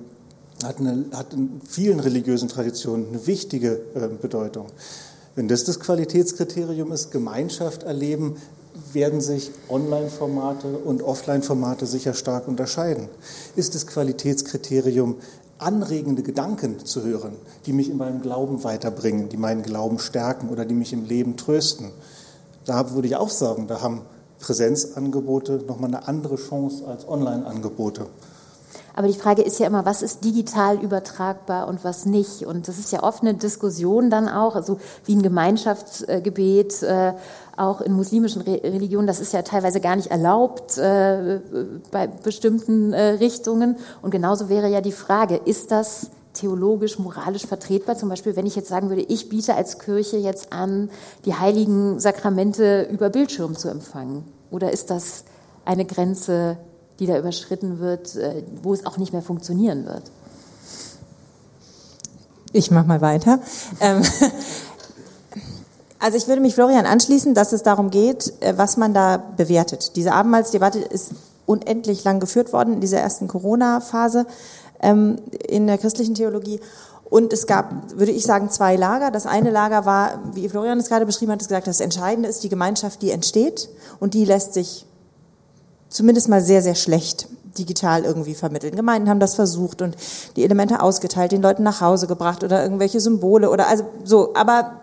hat, eine, hat in vielen religiösen Traditionen eine wichtige äh, Bedeutung. Wenn das das Qualitätskriterium ist, Gemeinschaft erleben, werden sich Online-Formate und Offline-Formate sicher stark unterscheiden. Ist das Qualitätskriterium anregende Gedanken zu hören, die mich in meinem Glauben weiterbringen, die meinen Glauben stärken oder die mich im Leben trösten? Da würde ich auch sagen, da haben Präsenzangebote nochmal eine andere Chance als Online-Angebote. Aber die Frage ist ja immer, was ist digital übertragbar und was nicht? Und das ist ja oft eine Diskussion dann auch, also wie ein Gemeinschaftsgebet, äh, auch in muslimischen Religionen, das ist ja teilweise gar nicht erlaubt äh, bei bestimmten äh, Richtungen. Und genauso wäre ja die Frage, ist das theologisch, moralisch vertretbar? Zum Beispiel, wenn ich jetzt sagen würde, ich biete als Kirche jetzt an, die heiligen Sakramente über Bildschirm zu empfangen. Oder ist das eine Grenze, die da überschritten wird, äh, wo es auch nicht mehr funktionieren wird? Ich mache mal weiter. Ähm, also ich würde mich Florian anschließen, dass es darum geht, äh, was man da bewertet. Diese Abendmahlsdebatte ist unendlich lang geführt worden in dieser ersten Corona-Phase ähm, in der christlichen Theologie. Und es gab, würde ich sagen, zwei Lager. Das eine Lager war, wie Florian es gerade beschrieben hat, gesagt, das Entscheidende ist die Gemeinschaft, die entsteht und die lässt sich zumindest mal sehr, sehr schlecht digital irgendwie vermitteln. Gemeinden haben das versucht und die Elemente ausgeteilt, den Leuten nach Hause gebracht oder irgendwelche Symbole oder also so, aber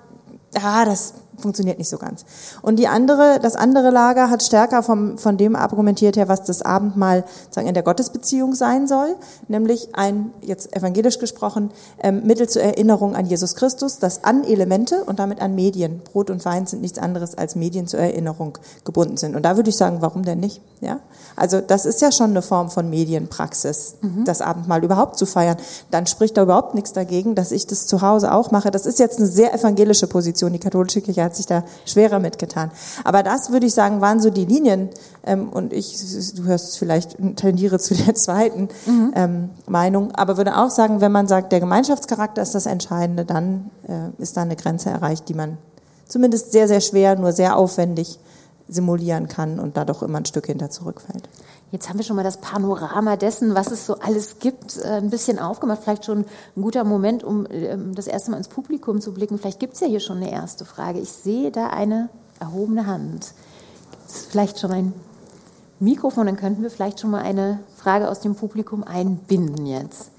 ja, das funktioniert nicht so ganz. Und die andere, das andere Lager hat stärker vom, von dem argumentiert her, was das Abendmahl sagen, in der Gottesbeziehung sein soll, nämlich ein, jetzt evangelisch gesprochen, ähm, Mittel zur Erinnerung an Jesus Christus, das an Elemente und damit an Medien, Brot und Wein sind nichts anderes als Medien zur Erinnerung gebunden sind. Und da würde ich sagen, warum denn nicht? Ja? Also das ist ja schon eine Form von Medienpraxis, mhm. das Abendmahl überhaupt zu feiern. Dann spricht da überhaupt nichts dagegen, dass ich das zu Hause auch mache. Das ist jetzt eine sehr evangelische Position. Die katholische Kirche hat sich da schwerer mitgetan. Aber das würde ich sagen, waren so die Linien. Ähm, und ich, du hörst es vielleicht, tendiere zu der zweiten mhm. ähm, Meinung. Aber würde auch sagen, wenn man sagt, der Gemeinschaftscharakter ist das Entscheidende, dann äh, ist da eine Grenze erreicht, die man zumindest sehr, sehr schwer, nur sehr aufwendig simulieren kann und da doch immer ein Stück hinter zurückfällt. Jetzt haben wir schon mal das Panorama dessen, was es so alles gibt, äh, ein bisschen aufgemacht. Vielleicht schon ein guter Moment, um ähm, das erste Mal ins Publikum zu blicken. Vielleicht gibt es ja hier schon eine erste Frage. Ich sehe da eine erhobene Hand. Gibt's vielleicht schon ein Mikrofon, dann könnten wir vielleicht schon mal eine Frage aus dem Publikum einbinden jetzt.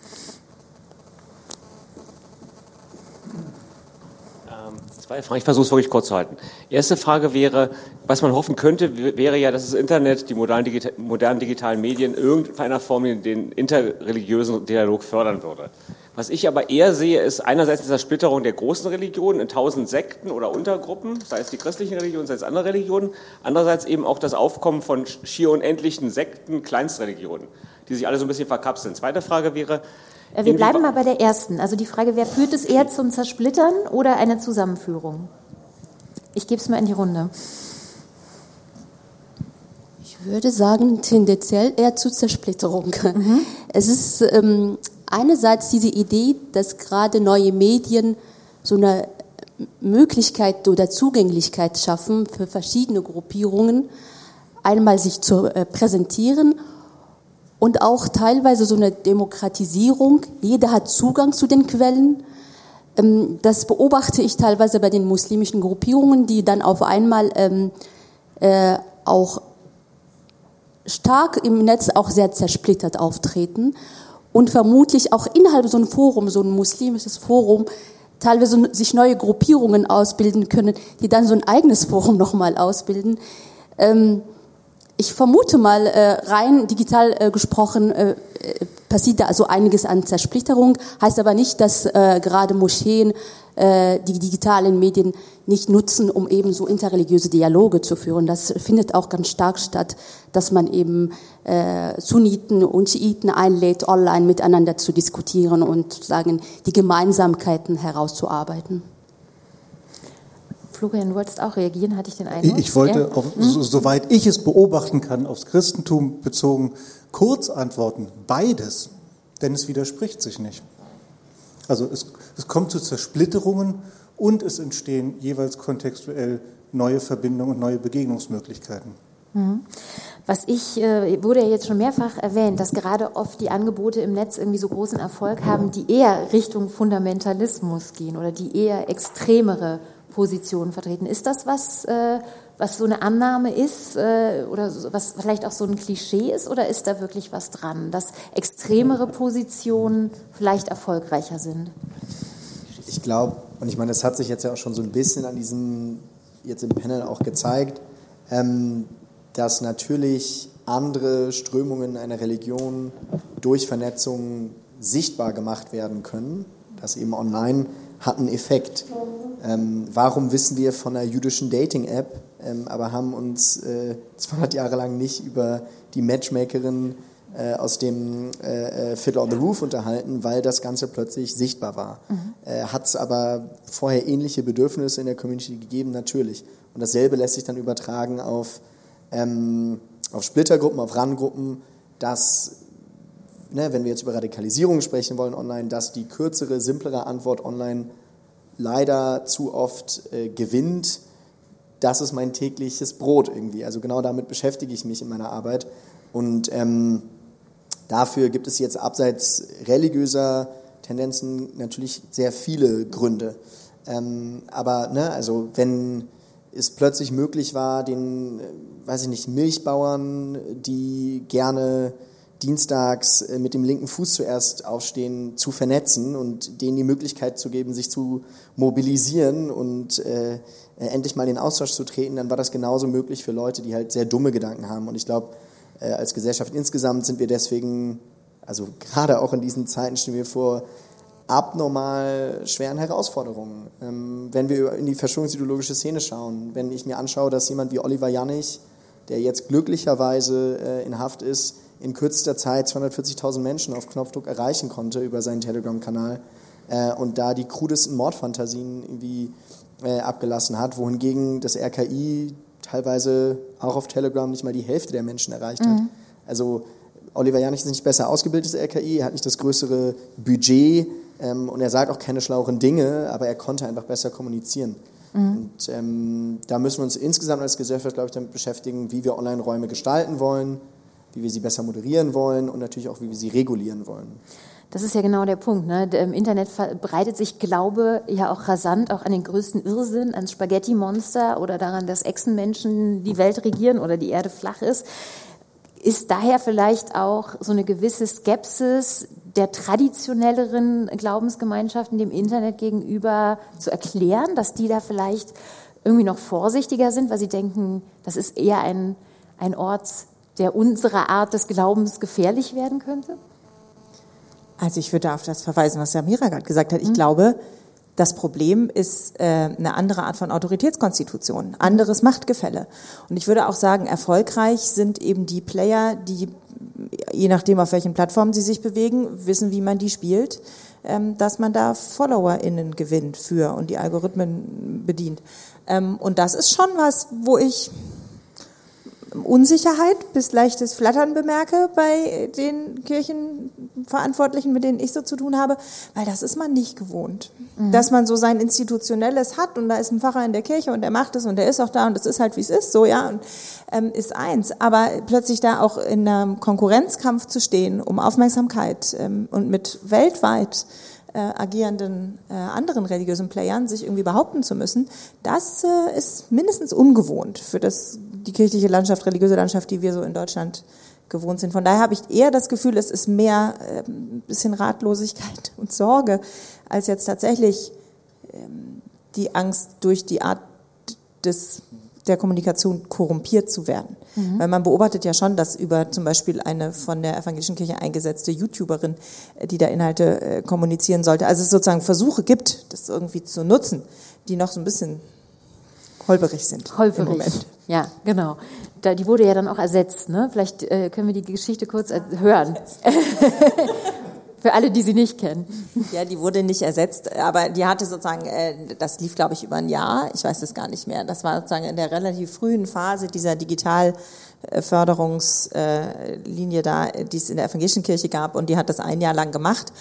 Zwei Fragen. Ich versuche es wirklich kurz zu halten. Erste Frage wäre, was man hoffen könnte, wäre ja, dass das Internet, die modernen, digital, modernen digitalen Medien irgendeiner Form den interreligiösen Dialog fördern würde. Was ich aber eher sehe, ist einerseits diese Splitterung der großen Religionen in tausend Sekten oder Untergruppen, sei es die christlichen Religionen, sei es andere Religionen. Andererseits eben auch das Aufkommen von schier unendlichen Sekten, Kleinstreligionen, die sich alle so ein bisschen verkapseln. Zweite Frage wäre, wir bleiben mal bei der ersten. Also die Frage, wer führt es eher zum Zersplittern oder eine Zusammenführung? Ich gebe es mal in die Runde. Ich würde sagen, tendenziell eher zur Zersplitterung. Mhm. Es ist ähm, einerseits diese Idee, dass gerade neue Medien so eine Möglichkeit oder Zugänglichkeit schaffen für verschiedene Gruppierungen, einmal sich zu äh, präsentieren und auch teilweise so eine Demokratisierung. Jeder hat Zugang zu den Quellen. Ähm, das beobachte ich teilweise bei den muslimischen Gruppierungen, die dann auf einmal ähm, äh, auch stark im Netz auch sehr zersplittert auftreten und vermutlich auch innerhalb so ein Forum, so ein muslimisches Forum, teilweise sich neue Gruppierungen ausbilden können, die dann so ein eigenes Forum nochmal ausbilden. Ich vermute mal, äh, rein digital äh, gesprochen, äh, passiert da also einiges an Zersplitterung, heißt aber nicht, dass äh, gerade Moscheen äh, die digitalen Medien nicht nutzen, um eben so interreligiöse Dialoge zu führen. Das findet auch ganz stark statt, dass man eben äh, Sunniten und Schiiten einlädt, online miteinander zu diskutieren und sozusagen die Gemeinsamkeiten herauszuarbeiten. Florian, du wolltest auch reagieren, hatte ich den Eindruck? Ich wollte, ja? auf, hm? so, soweit ich es beobachten kann, aufs Christentum bezogen, kurz antworten. Beides. Denn es widerspricht sich nicht. Also es, es kommt zu Zersplitterungen und es entstehen jeweils kontextuell neue Verbindungen und neue Begegnungsmöglichkeiten. Mhm. Was ich, äh, wurde ja jetzt schon mehrfach erwähnt, dass gerade oft die Angebote im Netz irgendwie so großen Erfolg haben, die eher Richtung Fundamentalismus gehen oder die eher extremere Positionen vertreten. Ist das was, äh, was so eine Annahme ist äh, oder was vielleicht auch so ein Klischee ist oder ist da wirklich was dran, dass extremere Positionen vielleicht erfolgreicher sind? Ich glaube, und ich meine, das hat sich jetzt ja auch schon so ein bisschen an diesem, jetzt im Panel auch gezeigt, ähm, dass natürlich andere Strömungen einer Religion durch Vernetzung sichtbar gemacht werden können, dass eben online hat einen Effekt. Ähm, warum wissen wir von einer jüdischen Dating-App, ähm, aber haben uns äh, 200 Jahre lang nicht über die Matchmakerin äh, aus dem äh, äh, Fiddle on the Roof unterhalten, weil das Ganze plötzlich sichtbar war. Mhm. Äh, Hat es aber vorher ähnliche Bedürfnisse in der Community gegeben? Natürlich. Und dasselbe lässt sich dann übertragen auf, ähm, auf Splittergruppen, auf RAN-Gruppen, dass Ne, wenn wir jetzt über Radikalisierung sprechen wollen online, dass die kürzere, simplere Antwort online leider zu oft äh, gewinnt. Das ist mein tägliches Brot irgendwie. Also genau damit beschäftige ich mich in meiner Arbeit. Und ähm, dafür gibt es jetzt abseits religiöser Tendenzen natürlich sehr viele Gründe. Ähm, aber ne, also wenn es plötzlich möglich war, den, äh, weiß ich nicht, Milchbauern, die gerne dienstags äh, mit dem linken Fuß zuerst aufstehen, zu vernetzen und denen die Möglichkeit zu geben, sich zu mobilisieren und äh, äh, endlich mal in den Austausch zu treten, dann war das genauso möglich für Leute, die halt sehr dumme Gedanken haben. Und ich glaube, äh, als Gesellschaft insgesamt sind wir deswegen, also gerade auch in diesen Zeiten stehen wir vor abnormal schweren Herausforderungen. Ähm, wenn wir in die verschwörungsideologische Szene schauen, wenn ich mir anschaue, dass jemand wie Oliver Jannig, der jetzt glücklicherweise äh, in Haft ist, in kürzester Zeit 240.000 Menschen auf Knopfdruck erreichen konnte über seinen Telegram-Kanal äh, und da die krudesten Mordfantasien irgendwie äh, abgelassen hat, wohingegen das RKI teilweise auch auf Telegram nicht mal die Hälfte der Menschen erreicht mhm. hat. Also Oliver Janich ist nicht besser ausgebildet als RKI, er hat nicht das größere Budget ähm, und er sagt auch keine schlaueren Dinge, aber er konnte einfach besser kommunizieren. Mhm. Und ähm, da müssen wir uns insgesamt als Gesellschaft, glaube ich, damit beschäftigen, wie wir Online-Räume gestalten wollen, wie wir sie besser moderieren wollen und natürlich auch, wie wir sie regulieren wollen. Das ist ja genau der Punkt. Ne? Im Internet verbreitet sich Glaube ja auch rasant auch an den größten Irrsinn, ans Spaghetti-Monster oder daran, dass Echsenmenschen die Welt regieren oder die Erde flach ist. Ist daher vielleicht auch so eine gewisse Skepsis der traditionelleren Glaubensgemeinschaften dem Internet gegenüber zu erklären, dass die da vielleicht irgendwie noch vorsichtiger sind, weil sie denken, das ist eher ein, ein Ort der unserer Art des Glaubens gefährlich werden könnte? Also ich würde auf das verweisen, was Samira gerade gesagt hat. Ich mhm. glaube, das Problem ist äh, eine andere Art von Autoritätskonstitution, anderes Machtgefälle. Und ich würde auch sagen, erfolgreich sind eben die Player, die je nachdem, auf welchen Plattformen sie sich bewegen, wissen, wie man die spielt, ähm, dass man da FollowerInnen gewinnt für und die Algorithmen bedient. Ähm, und das ist schon was, wo ich Unsicherheit bis leichtes Flattern bemerke bei den Kirchenverantwortlichen, mit denen ich so zu tun habe, weil das ist man nicht gewohnt. Mhm. Dass man so sein Institutionelles hat und da ist ein Pfarrer in der Kirche und der macht es und der ist auch da und das ist halt wie es ist, so ja, und, ähm, ist eins. Aber plötzlich da auch in einem Konkurrenzkampf zu stehen um Aufmerksamkeit ähm, und mit weltweit äh, agierenden äh, anderen religiösen Playern sich irgendwie behaupten zu müssen, das äh, ist mindestens ungewohnt für das die kirchliche Landschaft, religiöse Landschaft, die wir so in Deutschland gewohnt sind. Von daher habe ich eher das Gefühl, es ist mehr äh, ein bisschen Ratlosigkeit und Sorge, als jetzt tatsächlich ähm, die Angst durch die Art des, der Kommunikation korrumpiert zu werden. Mhm. Weil man beobachtet ja schon, dass über zum Beispiel eine von der evangelischen Kirche eingesetzte YouTuberin, äh, die da Inhalte äh, kommunizieren sollte, also es sozusagen Versuche gibt, das irgendwie zu nutzen, die noch so ein bisschen holperig sind. Holperig. Im Moment. Ja, genau. Da, die wurde ja dann auch ersetzt. Ne? Vielleicht äh, können wir die Geschichte kurz hören. Für alle, die sie nicht kennen. Ja, die wurde nicht ersetzt, aber die hatte sozusagen, äh, das lief, glaube ich, über ein Jahr. Ich weiß es gar nicht mehr. Das war sozusagen in der relativ frühen Phase dieser digital Förderungslinie da, die es in der evangelischen Kirche gab und die hat das ein Jahr lang gemacht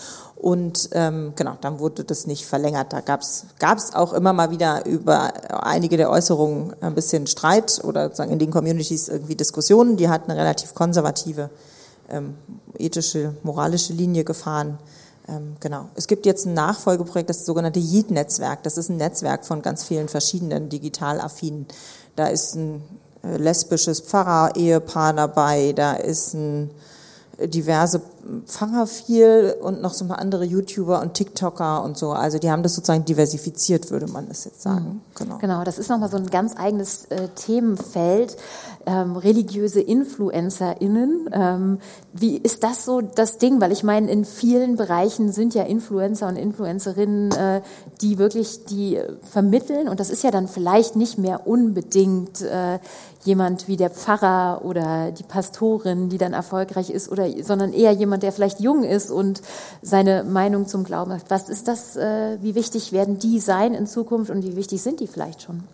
und ähm, genau, dann wurde das nicht verlängert. Da gab es auch immer mal wieder über einige der Äußerungen ein bisschen Streit oder sozusagen in den Communities irgendwie Diskussionen. Die hat eine relativ konservative ähm, ethische, moralische Linie gefahren. Ähm, genau. Es gibt jetzt ein Nachfolgeprojekt, das sogenannte YID-Netzwerk. Das ist ein Netzwerk von ganz vielen verschiedenen digital affinen. Da ist ein lesbisches Pfarrer-Ehepaar dabei, da ist ein diverse Pfarrer viel und noch so ein paar andere YouTuber und TikToker und so. Also die haben das sozusagen diversifiziert, würde man das jetzt sagen. Mhm. Genau. Genau, das ist nochmal so ein ganz eigenes äh, Themenfeld. Ähm, religiöse InfluencerInnen. Ähm, wie ist das so das Ding? Weil ich meine, in vielen Bereichen sind ja Influencer und Influencerinnen, äh, die wirklich die vermitteln. Und das ist ja dann vielleicht nicht mehr unbedingt äh, jemand wie der Pfarrer oder die Pastorin, die dann erfolgreich ist, oder, sondern eher jemand, der vielleicht jung ist und seine Meinung zum Glauben hat. Was ist das, äh, wie wichtig werden die sein in Zukunft und wie wichtig sind die vielleicht schon?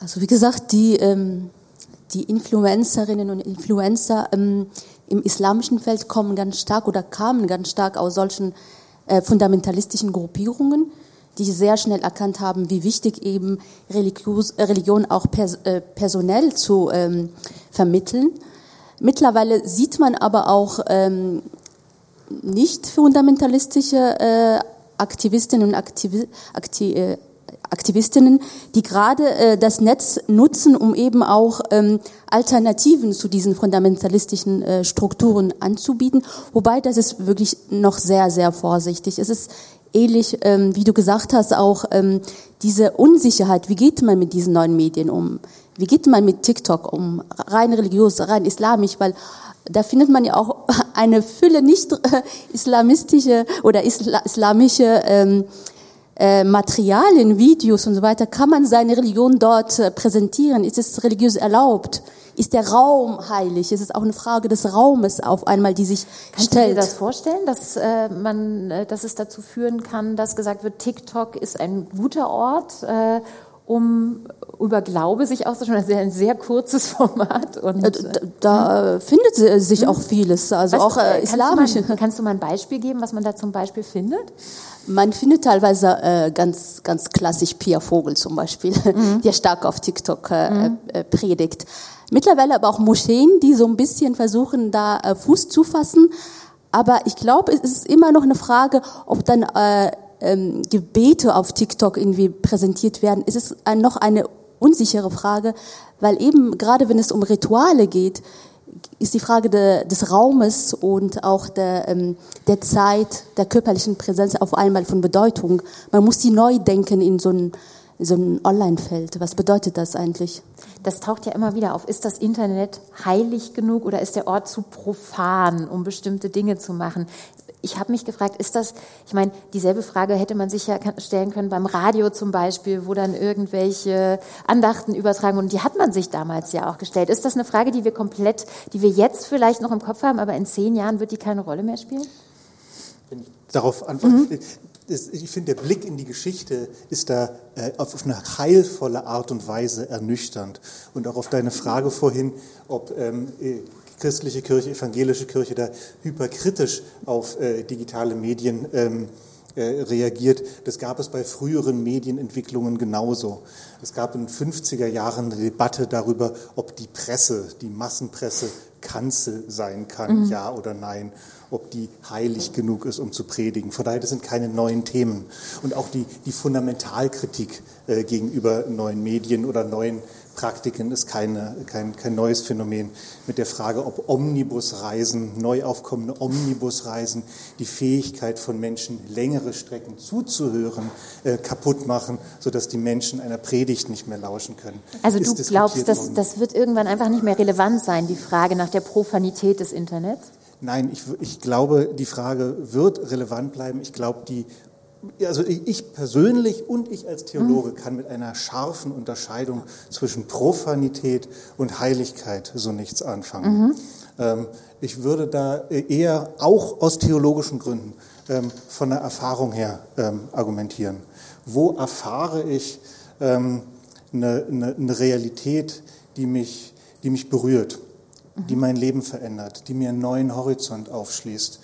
Also wie gesagt, die, ähm, die Influencerinnen und Influencer ähm, im islamischen Feld kommen ganz stark oder kamen ganz stark aus solchen äh, fundamentalistischen Gruppierungen die sehr schnell erkannt haben, wie wichtig eben Religion auch pers äh, personell zu ähm, vermitteln. Mittlerweile sieht man aber auch ähm, nicht fundamentalistische äh, Aktivistinnen und Aktivi Akti äh, Aktivistinnen, die gerade äh, das Netz nutzen, um eben auch ähm, Alternativen zu diesen fundamentalistischen äh, Strukturen anzubieten. Wobei das ist wirklich noch sehr, sehr vorsichtig. Es ist ähnlich, ähm, wie du gesagt hast, auch ähm, diese Unsicherheit, wie geht man mit diesen neuen Medien um? Wie geht man mit TikTok um? Rein religiös, rein islamisch, weil da findet man ja auch eine Fülle nicht äh, islamistische oder isla islamische ähm, äh, Materialien, Videos und so weiter. Kann man seine Religion dort äh, präsentieren? Ist es religiös erlaubt? Ist der Raum heilig? Es ist auch eine Frage des Raumes auf einmal, die sich Kannst stellt. Kannst du dir das vorstellen, dass äh, man, äh, dass es dazu führen kann, dass gesagt wird, TikTok ist ein guter Ort, um über Glaube sich auszuschauen. Das ist ein sehr kurzes Format. Und, äh, da, da hm? findet sich auch vieles, also was, auch äh, islamische. Kannst du, mal, kannst du mal ein Beispiel geben, was man da zum Beispiel findet? Man findet teilweise äh, ganz, ganz klassisch Pia Vogel zum Beispiel, mhm. der stark auf TikTok äh, mhm. äh, predigt. Mittlerweile aber auch Moscheen, die so ein bisschen versuchen, da äh, Fuß zu fassen. Aber ich glaube, es ist immer noch eine Frage, ob dann äh, ähm, Gebete auf TikTok irgendwie präsentiert werden. Es ist äh, noch eine unsichere Frage, weil eben gerade wenn es um Rituale geht, ist die Frage de, des Raumes und auch der, ähm, der Zeit, der körperlichen Präsenz auf einmal von Bedeutung. Man muss die neu denken in so ein so ein Online-Feld. Was bedeutet das eigentlich? Das taucht ja immer wieder auf. Ist das Internet heilig genug oder ist der Ort zu profan, um bestimmte Dinge zu machen? Ich habe mich gefragt, ist das, ich meine, dieselbe Frage hätte man sich ja stellen können beim Radio zum Beispiel, wo dann irgendwelche Andachten übertragen und die hat man sich damals ja auch gestellt. Ist das eine Frage, die wir komplett, die wir jetzt vielleicht noch im Kopf haben, aber in zehn Jahren wird die keine Rolle mehr spielen? Darauf antworten. Mhm ich finde, der Blick in die Geschichte ist da äh, auf eine heilvolle Art und Weise ernüchternd. Und auch auf deine Frage vorhin, ob ähm, äh, christliche Kirche, evangelische Kirche da hyperkritisch auf äh, digitale Medien ähm, äh, reagiert. Das gab es bei früheren Medienentwicklungen genauso. Es gab in den 50er Jahren eine Debatte darüber, ob die Presse, die Massenpresse, Kanzel sein kann, mhm. ja oder nein ob die heilig genug ist, um zu predigen. Von daher, das sind keine neuen Themen. Und auch die, die Fundamentalkritik äh, gegenüber neuen Medien oder neuen Praktiken ist keine, kein, kein neues Phänomen. Mit der Frage, ob Omnibusreisen, neu aufkommende Omnibusreisen, die Fähigkeit von Menschen, längere Strecken zuzuhören, äh, kaputt machen, sodass die Menschen einer Predigt nicht mehr lauschen können. Also du glaubst, dass das wird irgendwann einfach nicht mehr relevant sein, die Frage nach der Profanität des Internets? Nein, ich, ich glaube, die Frage wird relevant bleiben. Ich glaube, die also ich persönlich und ich als Theologe kann mit einer scharfen Unterscheidung zwischen Profanität und Heiligkeit so nichts anfangen. Mhm. Ähm, ich würde da eher auch aus theologischen Gründen ähm, von der Erfahrung her ähm, argumentieren. Wo erfahre ich eine, eine, eine Realität, die mich, die mich berührt, die mein Leben verändert, die mir einen neuen Horizont aufschließt,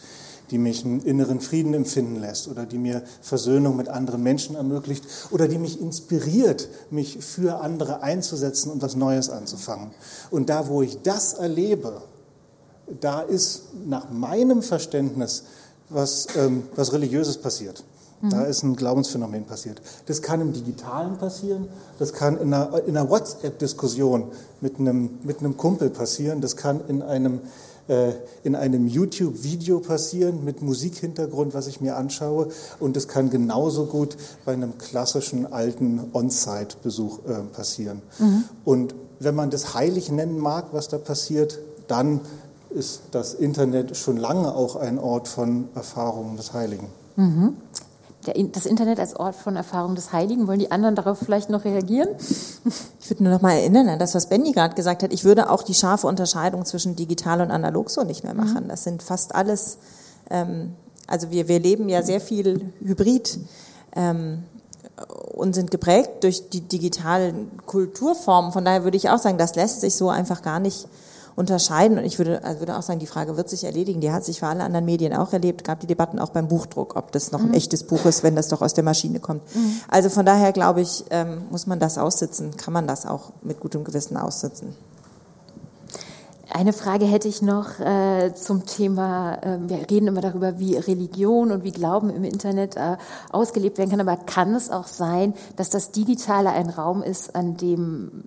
die mich einen inneren Frieden empfinden lässt oder die mir Versöhnung mit anderen Menschen ermöglicht oder die mich inspiriert, mich für andere einzusetzen und was Neues anzufangen. Und da, wo ich das erlebe, da ist nach meinem Verständnis was, ähm, was Religiöses passiert. Da ist ein Glaubensphänomen passiert. Das kann im Digitalen passieren, das kann in einer, in einer WhatsApp-Diskussion mit einem, mit einem Kumpel passieren, das kann in einem, äh, in einem YouTube-Video passieren mit Musikhintergrund, was ich mir anschaue. Und das kann genauso gut bei einem klassischen alten On-Site-Besuch äh, passieren. Mhm. Und wenn man das heilig nennen mag, was da passiert, dann ist das Internet schon lange auch ein Ort von Erfahrungen des Heiligen. Mhm das Internet als Ort von Erfahrung des Heiligen. Wollen die anderen darauf vielleicht noch reagieren? Ich würde nur noch mal erinnern an das, was Benny gerade gesagt hat. Ich würde auch die scharfe Unterscheidung zwischen digital und analog so nicht mehr mhm. machen. Das sind fast alles, ähm, also wir, wir leben ja sehr viel hybrid ähm, und sind geprägt durch die digitalen Kulturformen. Von daher würde ich auch sagen, das lässt sich so einfach gar nicht unterscheiden. Und ich würde, also würde auch sagen, die Frage wird sich erledigen. Die hat sich für alle anderen Medien auch erlebt. Gab die Debatten auch beim Buchdruck, ob das noch ein mhm. echtes Buch ist, wenn das doch aus der Maschine kommt. Mhm. Also von daher glaube ich, ähm, muss man das aussitzen, kann man das auch mit gutem Gewissen aussitzen. Eine Frage hätte ich noch äh, zum Thema, äh, wir reden immer darüber, wie Religion und wie Glauben im Internet äh, ausgelebt werden kann, aber kann es auch sein, dass das Digitale ein Raum ist, an dem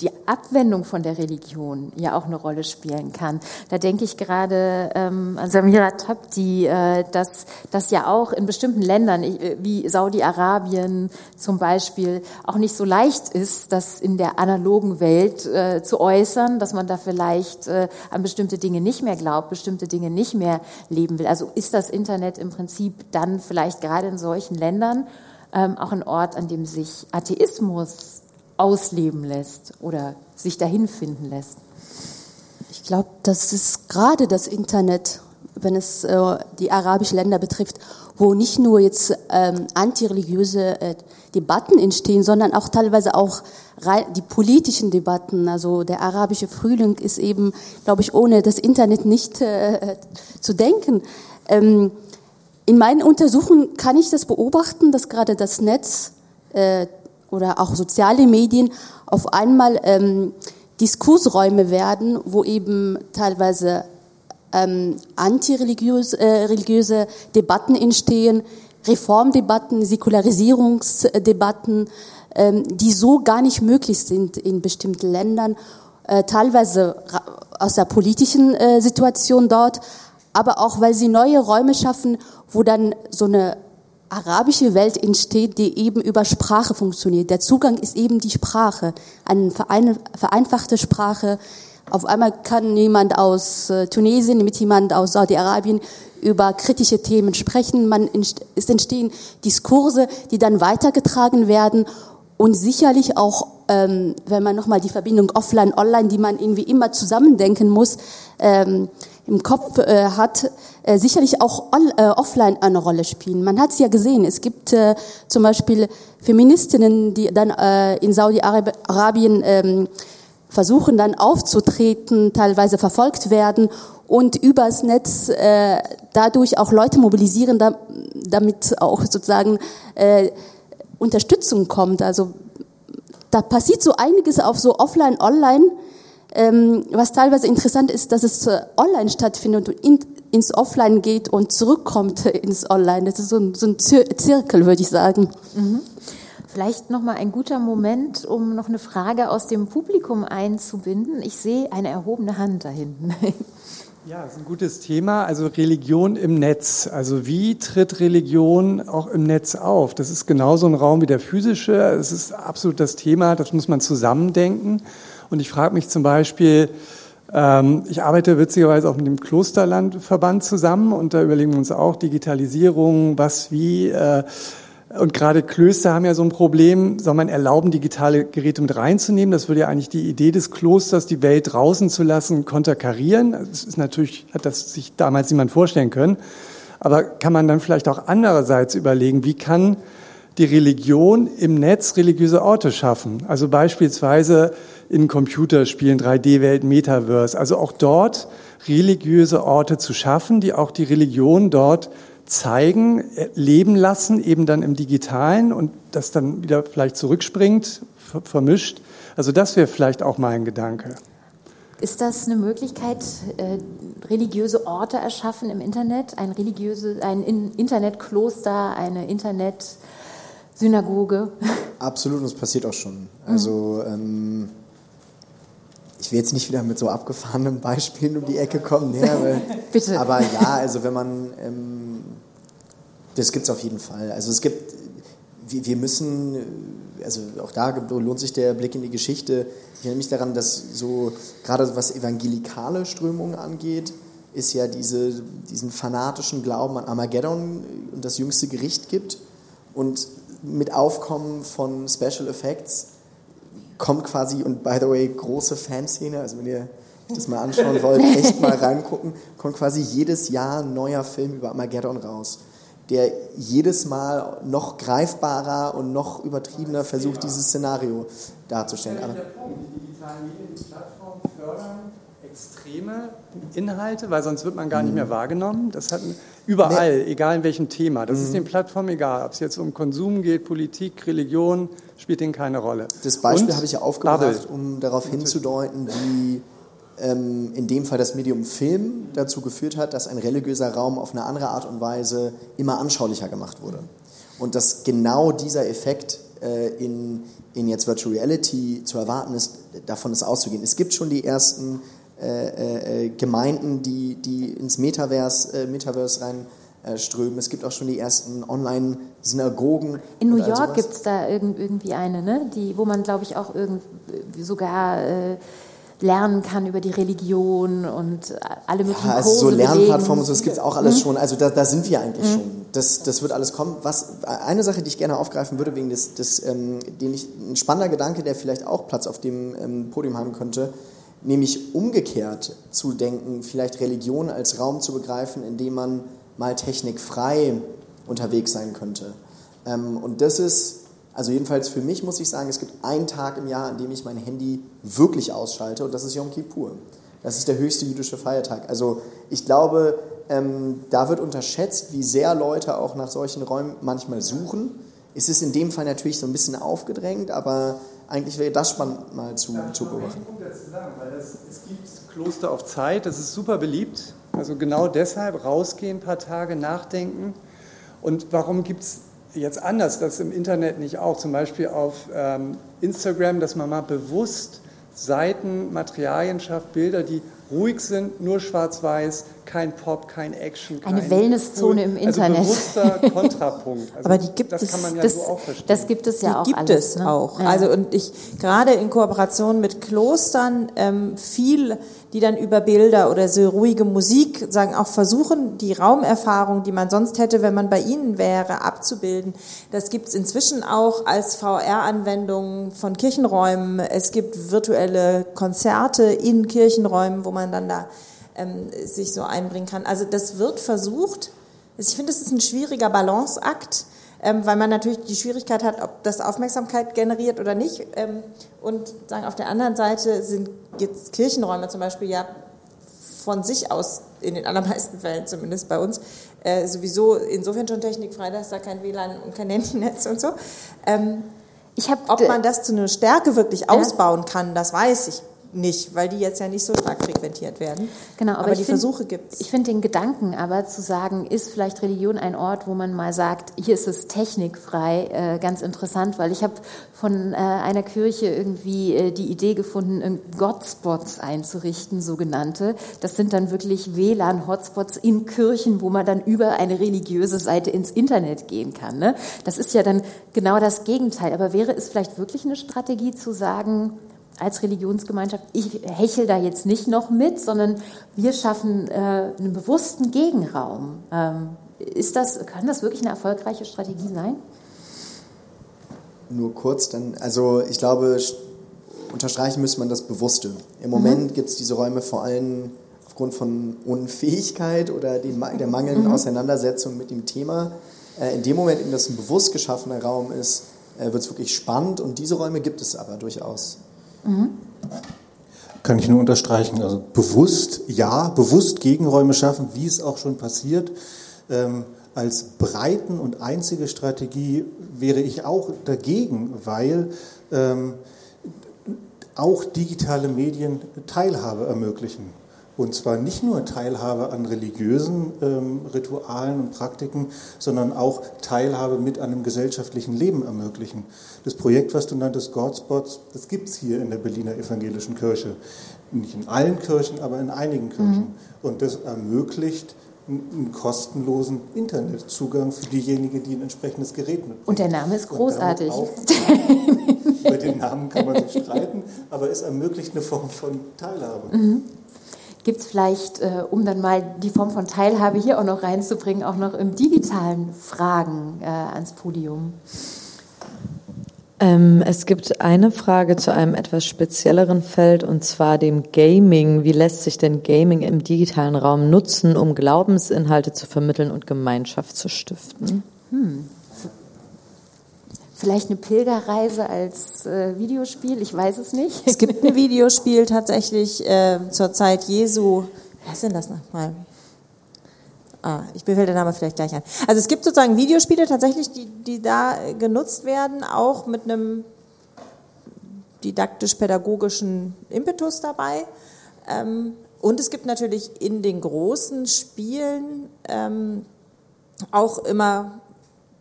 die Abwendung von der Religion ja auch eine Rolle spielen kann. Da denke ich gerade ähm, an Samira Tabdi, äh, dass das ja auch in bestimmten Ländern äh, wie Saudi-Arabien zum Beispiel auch nicht so leicht ist, das in der analogen Welt äh, zu äußern, dass man da vielleicht äh, an bestimmte Dinge nicht mehr glaubt, bestimmte Dinge nicht mehr leben will. Also ist das Internet im Prinzip dann vielleicht gerade in solchen Ländern ähm, auch ein Ort, an dem sich Atheismus ausleben lässt oder sich dahin finden lässt? Ich glaube, das ist gerade das Internet, wenn es äh, die arabischen Länder betrifft, wo nicht nur jetzt ähm, antireligiöse äh, Debatten entstehen, sondern auch teilweise auch die politischen Debatten. Also der arabische Frühling ist eben, glaube ich, ohne das Internet nicht äh, zu denken. Ähm, in meinen Untersuchungen kann ich das beobachten, dass gerade das Netz äh, oder auch soziale Medien auf einmal ähm, Diskursräume werden, wo eben teilweise ähm, antireligiöse äh, religiöse Debatten entstehen, Reformdebatten, Säkularisierungsdebatten, ähm, die so gar nicht möglich sind in bestimmten Ländern, äh, teilweise aus der politischen äh, Situation dort, aber auch weil sie neue Räume schaffen, wo dann so eine arabische Welt entsteht, die eben über Sprache funktioniert. Der Zugang ist eben die Sprache, eine vereinfachte Sprache. Auf einmal kann jemand aus äh, Tunesien mit jemand aus Saudi-Arabien über kritische Themen sprechen. Man, es entstehen Diskurse, die dann weitergetragen werden und sicherlich auch, ähm, wenn man nochmal die Verbindung offline, online, die man irgendwie immer zusammendenken muss, ähm, im Kopf äh, hat, äh, sicherlich auch on, äh, offline eine Rolle spielen. Man hat es ja gesehen. Es gibt äh, zum Beispiel Feministinnen, die dann äh, in Saudi-Arabien ähm, versuchen dann aufzutreten, teilweise verfolgt werden und übers Netz äh, dadurch auch Leute mobilisieren, da, damit auch sozusagen äh, Unterstützung kommt. Also da passiert so einiges auf so offline, online ähm, was teilweise interessant ist, dass es online stattfindet und in, ins Offline geht und zurückkommt ins Online. Das ist so ein, so ein Zirkel, würde ich sagen. Mhm. Vielleicht noch mal ein guter Moment, um noch eine Frage aus dem Publikum einzubinden. Ich sehe eine erhobene Hand da hinten. Ja, das ist ein gutes Thema. Also Religion im Netz. Also wie tritt Religion auch im Netz auf? Das ist genauso ein Raum wie der physische. Es ist absolut das Thema. Das muss man zusammendenken. Und ich frage mich zum Beispiel, ähm, ich arbeite witzigerweise auch mit dem Klosterlandverband zusammen und da überlegen wir uns auch Digitalisierung, was wie. Äh, und gerade Klöster haben ja so ein Problem, soll man erlauben, digitale Geräte mit reinzunehmen? Das würde ja eigentlich die Idee des Klosters, die Welt draußen zu lassen, konterkarieren. Das ist natürlich, hat das sich damals niemand vorstellen können. Aber kann man dann vielleicht auch andererseits überlegen, wie kann die Religion im Netz religiöse Orte schaffen. Also beispielsweise in Computerspielen, 3D-Welt, Metaverse. Also auch dort religiöse Orte zu schaffen, die auch die Religion dort zeigen, leben lassen, eben dann im Digitalen und das dann wieder vielleicht zurückspringt, vermischt. Also das wäre vielleicht auch mal ein Gedanke. Ist das eine Möglichkeit, äh, religiöse Orte erschaffen im Internet? Ein religiöse, ein Internetkloster, eine Internetsynagoge? Absolut, und es passiert auch schon. Also ähm, ich will jetzt nicht wieder mit so abgefahrenen Beispielen um die Ecke kommen. Nee, aber, Bitte. Aber ja, also wenn man, ähm, das gibt es auf jeden Fall. Also es gibt, wir, wir müssen, also auch da lohnt sich der Blick in die Geschichte. Ich erinnere mich daran, dass so, gerade was evangelikale Strömungen angeht, ist ja diese, diesen fanatischen Glauben an Armageddon und das jüngste Gericht gibt. Und mit Aufkommen von Special Effects kommt quasi, und by the way, große Fanszene, also wenn ihr das mal anschauen wollt, echt mal reingucken, kommt quasi jedes Jahr ein neuer Film über Armageddon raus, der jedes Mal noch greifbarer und noch übertriebener versucht, dieses Szenario darzustellen. Aber die digitalen Medien, die Plattformen fördern extreme Inhalte, weil sonst wird man gar nicht mehr wahrgenommen. Das hat überall, nee. egal in welchem Thema. Das mhm. ist den Plattformen egal, ob es jetzt um Konsum geht, Politik, Religion, spielt denen keine Rolle. Das Beispiel habe ich ja aufgebracht, Bubble. um darauf hinzudeuten, wie ähm, in dem Fall das Medium Film dazu geführt hat, dass ein religiöser Raum auf eine andere Art und Weise immer anschaulicher gemacht wurde. Und dass genau dieser Effekt äh, in, in jetzt Virtual Reality zu erwarten ist, davon ist auszugehen. Es gibt schon die ersten äh, äh, Gemeinden, die, die ins Metaverse, äh, Metaverse reinströmen. Es gibt auch schon die ersten Online-Synagogen. In New York gibt es da irgendwie eine, ne? die, wo man, glaube ich, auch irgend, sogar äh, lernen kann über die Religion und alle möglichen ja, also Kurse so Lernplattformen und so, das gibt es auch alles mhm. schon. Also da, da sind wir eigentlich mhm. schon. Das, das wird alles kommen. Was, eine Sache, die ich gerne aufgreifen würde, wegen des, des ähm, den ich, ein spannender Gedanke, der vielleicht auch Platz auf dem ähm, Podium haben könnte, nämlich umgekehrt zu denken, vielleicht Religion als Raum zu begreifen, in dem man mal technikfrei unterwegs sein könnte. Ähm, und das ist, also jedenfalls für mich muss ich sagen, es gibt einen Tag im Jahr, an dem ich mein Handy wirklich ausschalte und das ist Yom Kippur. Das ist der höchste jüdische Feiertag. Also ich glaube, ähm, da wird unterschätzt, wie sehr Leute auch nach solchen Räumen manchmal suchen. Es ist in dem Fall natürlich so ein bisschen aufgedrängt, aber eigentlich wäre das spannend mal zu, ja, zu beobachten. Punkt dazu sagen, weil das, es gibt Kloster auf Zeit, das ist super beliebt. Also genau deshalb rausgehen, ein paar Tage nachdenken. Und warum gibt es jetzt anders, das im Internet nicht auch? Zum Beispiel auf ähm, Instagram, dass man mal bewusst Seiten, Materialien schafft, Bilder, die ruhig sind, nur schwarz-weiß, kein Pop, kein Action. Kein Eine Wellnesszone im also Internet. Also bewusster Kontrapunkt. Also Aber die gibt das es, kann man ja das, so auch verstehen. Das gibt es ja die auch gibt alles, es ne? auch. Ja. Also und ich gerade in Kooperation mit Klostern ähm, viel, die dann über Bilder oder so ruhige Musik sagen auch versuchen, die Raumerfahrung, die man sonst hätte, wenn man bei ihnen wäre, abzubilden. Das gibt es inzwischen auch als VR-Anwendung von Kirchenräumen. Es gibt virtuelle Konzerte in Kirchenräumen, wo man dann da ähm, sich so einbringen kann. Also das wird versucht. Ich finde, es ist ein schwieriger Balanceakt, ähm, weil man natürlich die Schwierigkeit hat, ob das Aufmerksamkeit generiert oder nicht. Ähm, und sagen, auf der anderen Seite sind jetzt Kirchenräume zum Beispiel ja von sich aus, in den allermeisten Fällen zumindest bei uns, äh, sowieso insofern schon technikfrei, dass da kein WLAN und kein Handynetz und so. Ähm, ob man das zu einer Stärke wirklich ausbauen kann, das weiß ich nicht, weil die jetzt ja nicht so stark frequentiert werden. Genau, aber, aber die find, Versuche gibt es. Ich finde den Gedanken aber zu sagen, ist vielleicht Religion ein Ort, wo man mal sagt, hier ist es technikfrei, äh, ganz interessant, weil ich habe von äh, einer Kirche irgendwie äh, die Idee gefunden, Gotspots einzurichten, sogenannte. Das sind dann wirklich WLAN-Hotspots in Kirchen, wo man dann über eine religiöse Seite ins Internet gehen kann. Ne? Das ist ja dann genau das Gegenteil. Aber wäre es vielleicht wirklich eine Strategie zu sagen, als Religionsgemeinschaft, ich hechel da jetzt nicht noch mit, sondern wir schaffen äh, einen bewussten Gegenraum. Ähm, ist das, kann das wirklich eine erfolgreiche Strategie sein? Nur kurz, dann, also ich glaube, unterstreichen müsste man das Bewusste. Im Moment mhm. gibt es diese Räume vor allem aufgrund von Unfähigkeit oder dem, der mangelnden mhm. Auseinandersetzung mit dem Thema. Äh, in dem Moment, in das ein bewusst geschaffener Raum ist, äh, wird es wirklich spannend und diese Räume gibt es aber durchaus. Kann ich nur unterstreichen. Also bewusst, ja, bewusst Gegenräume schaffen, wie es auch schon passiert. Ähm, als breiten und einzige Strategie wäre ich auch dagegen, weil ähm, auch digitale Medien Teilhabe ermöglichen. Und zwar nicht nur Teilhabe an religiösen ähm, Ritualen und Praktiken, sondern auch Teilhabe mit einem gesellschaftlichen Leben ermöglichen. Das Projekt, was du nanntest, Godspots, das gibt es hier in der Berliner Evangelischen Kirche. Nicht in allen Kirchen, aber in einigen Kirchen. Mhm. Und das ermöglicht einen kostenlosen Internetzugang für diejenigen, die ein entsprechendes Gerät mitbringen. Und der Name ist großartig. Über den Namen kann man sich streiten, aber es ermöglicht eine Form von Teilhabe. Mhm. Gibt es vielleicht, äh, um dann mal die Form von Teilhabe hier auch noch reinzubringen, auch noch im digitalen Fragen äh, ans Podium? Ähm, es gibt eine Frage zu einem etwas spezielleren Feld und zwar dem Gaming. Wie lässt sich denn Gaming im digitalen Raum nutzen, um Glaubensinhalte zu vermitteln und Gemeinschaft zu stiften? Hm. Vielleicht eine Pilgerreise als äh, Videospiel, ich weiß es nicht. Es gibt ein Videospiel tatsächlich äh, zur Zeit Jesu. Was denn das nochmal? Ah, ich befehle der Name vielleicht gleich ein. Also es gibt sozusagen Videospiele tatsächlich, die, die da genutzt werden, auch mit einem didaktisch-pädagogischen Impetus dabei. Ähm, und es gibt natürlich in den großen Spielen ähm, auch immer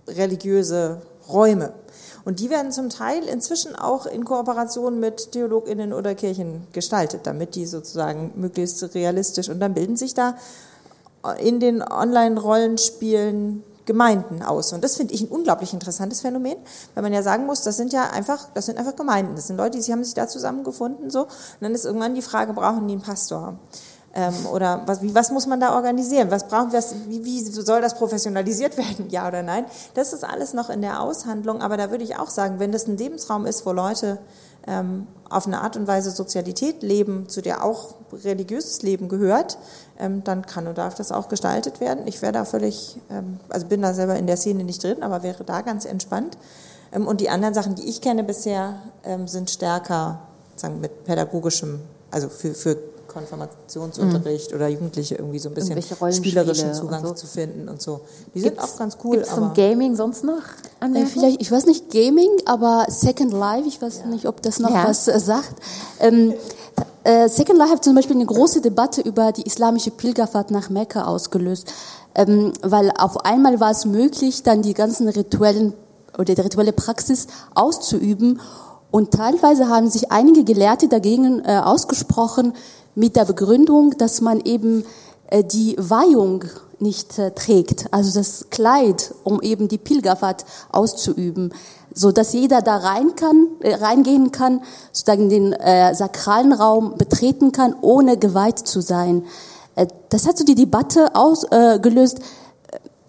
religiöse Räume. Und die werden zum Teil inzwischen auch in Kooperation mit TheologInnen oder Kirchen gestaltet, damit die sozusagen möglichst realistisch und dann bilden sich da in den Online-Rollenspielen Gemeinden aus. Und das finde ich ein unglaublich interessantes Phänomen, weil man ja sagen muss, das sind ja einfach, das sind einfach Gemeinden. Das sind Leute, die haben sich da zusammengefunden, so. Und dann ist irgendwann die Frage, brauchen die einen Pastor? Ähm, oder was, wie, was muss man da organisieren? Was brauchen wir, wie, wie soll das professionalisiert werden? Ja oder nein? Das ist alles noch in der Aushandlung, aber da würde ich auch sagen, wenn das ein Lebensraum ist, wo Leute ähm, auf eine Art und Weise Sozialität leben, zu der auch religiöses Leben gehört, ähm, dann kann und darf das auch gestaltet werden. Ich wäre da völlig, ähm, also bin da selber in der Szene nicht drin, aber wäre da ganz entspannt. Ähm, und die anderen Sachen, die ich kenne bisher, ähm, sind stärker sagen, mit pädagogischem, also für, für Konfirmationsunterricht mhm. oder Jugendliche irgendwie so ein bisschen spielerischen Zugang so. zu finden und so. Die gibt's, sind auch ganz cool. Gibt's zum Gaming sonst noch? Äh, vielleicht, ich weiß nicht Gaming, aber Second Life, ich weiß ja. nicht, ob das noch ja. was äh, sagt. Ähm, äh, Second Life hat zum Beispiel eine große Debatte über die islamische Pilgerfahrt nach Mekka ausgelöst, ähm, weil auf einmal war es möglich, dann die ganzen rituellen oder die rituelle Praxis auszuüben und teilweise haben sich einige Gelehrte dagegen äh, ausgesprochen, mit der Begründung, dass man eben äh, die Weihung nicht äh, trägt, also das Kleid, um eben die Pilgerfahrt auszuüben, so dass jeder da rein kann, äh, reingehen kann, sozusagen den äh, sakralen Raum betreten kann, ohne geweiht zu sein. Äh, das hat so die Debatte ausgelöst,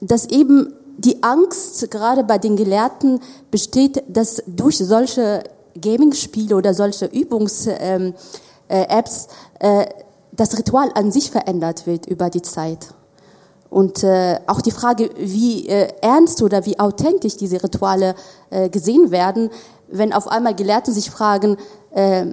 dass eben die Angst gerade bei den Gelehrten besteht, dass durch solche Gaming-Spiele oder solche Übungs ähm, äh, Apps äh, das Ritual an sich verändert wird über die Zeit. Und äh, auch die Frage, wie äh, ernst oder wie authentisch diese Rituale äh, gesehen werden, wenn auf einmal Gelehrte sich fragen, äh,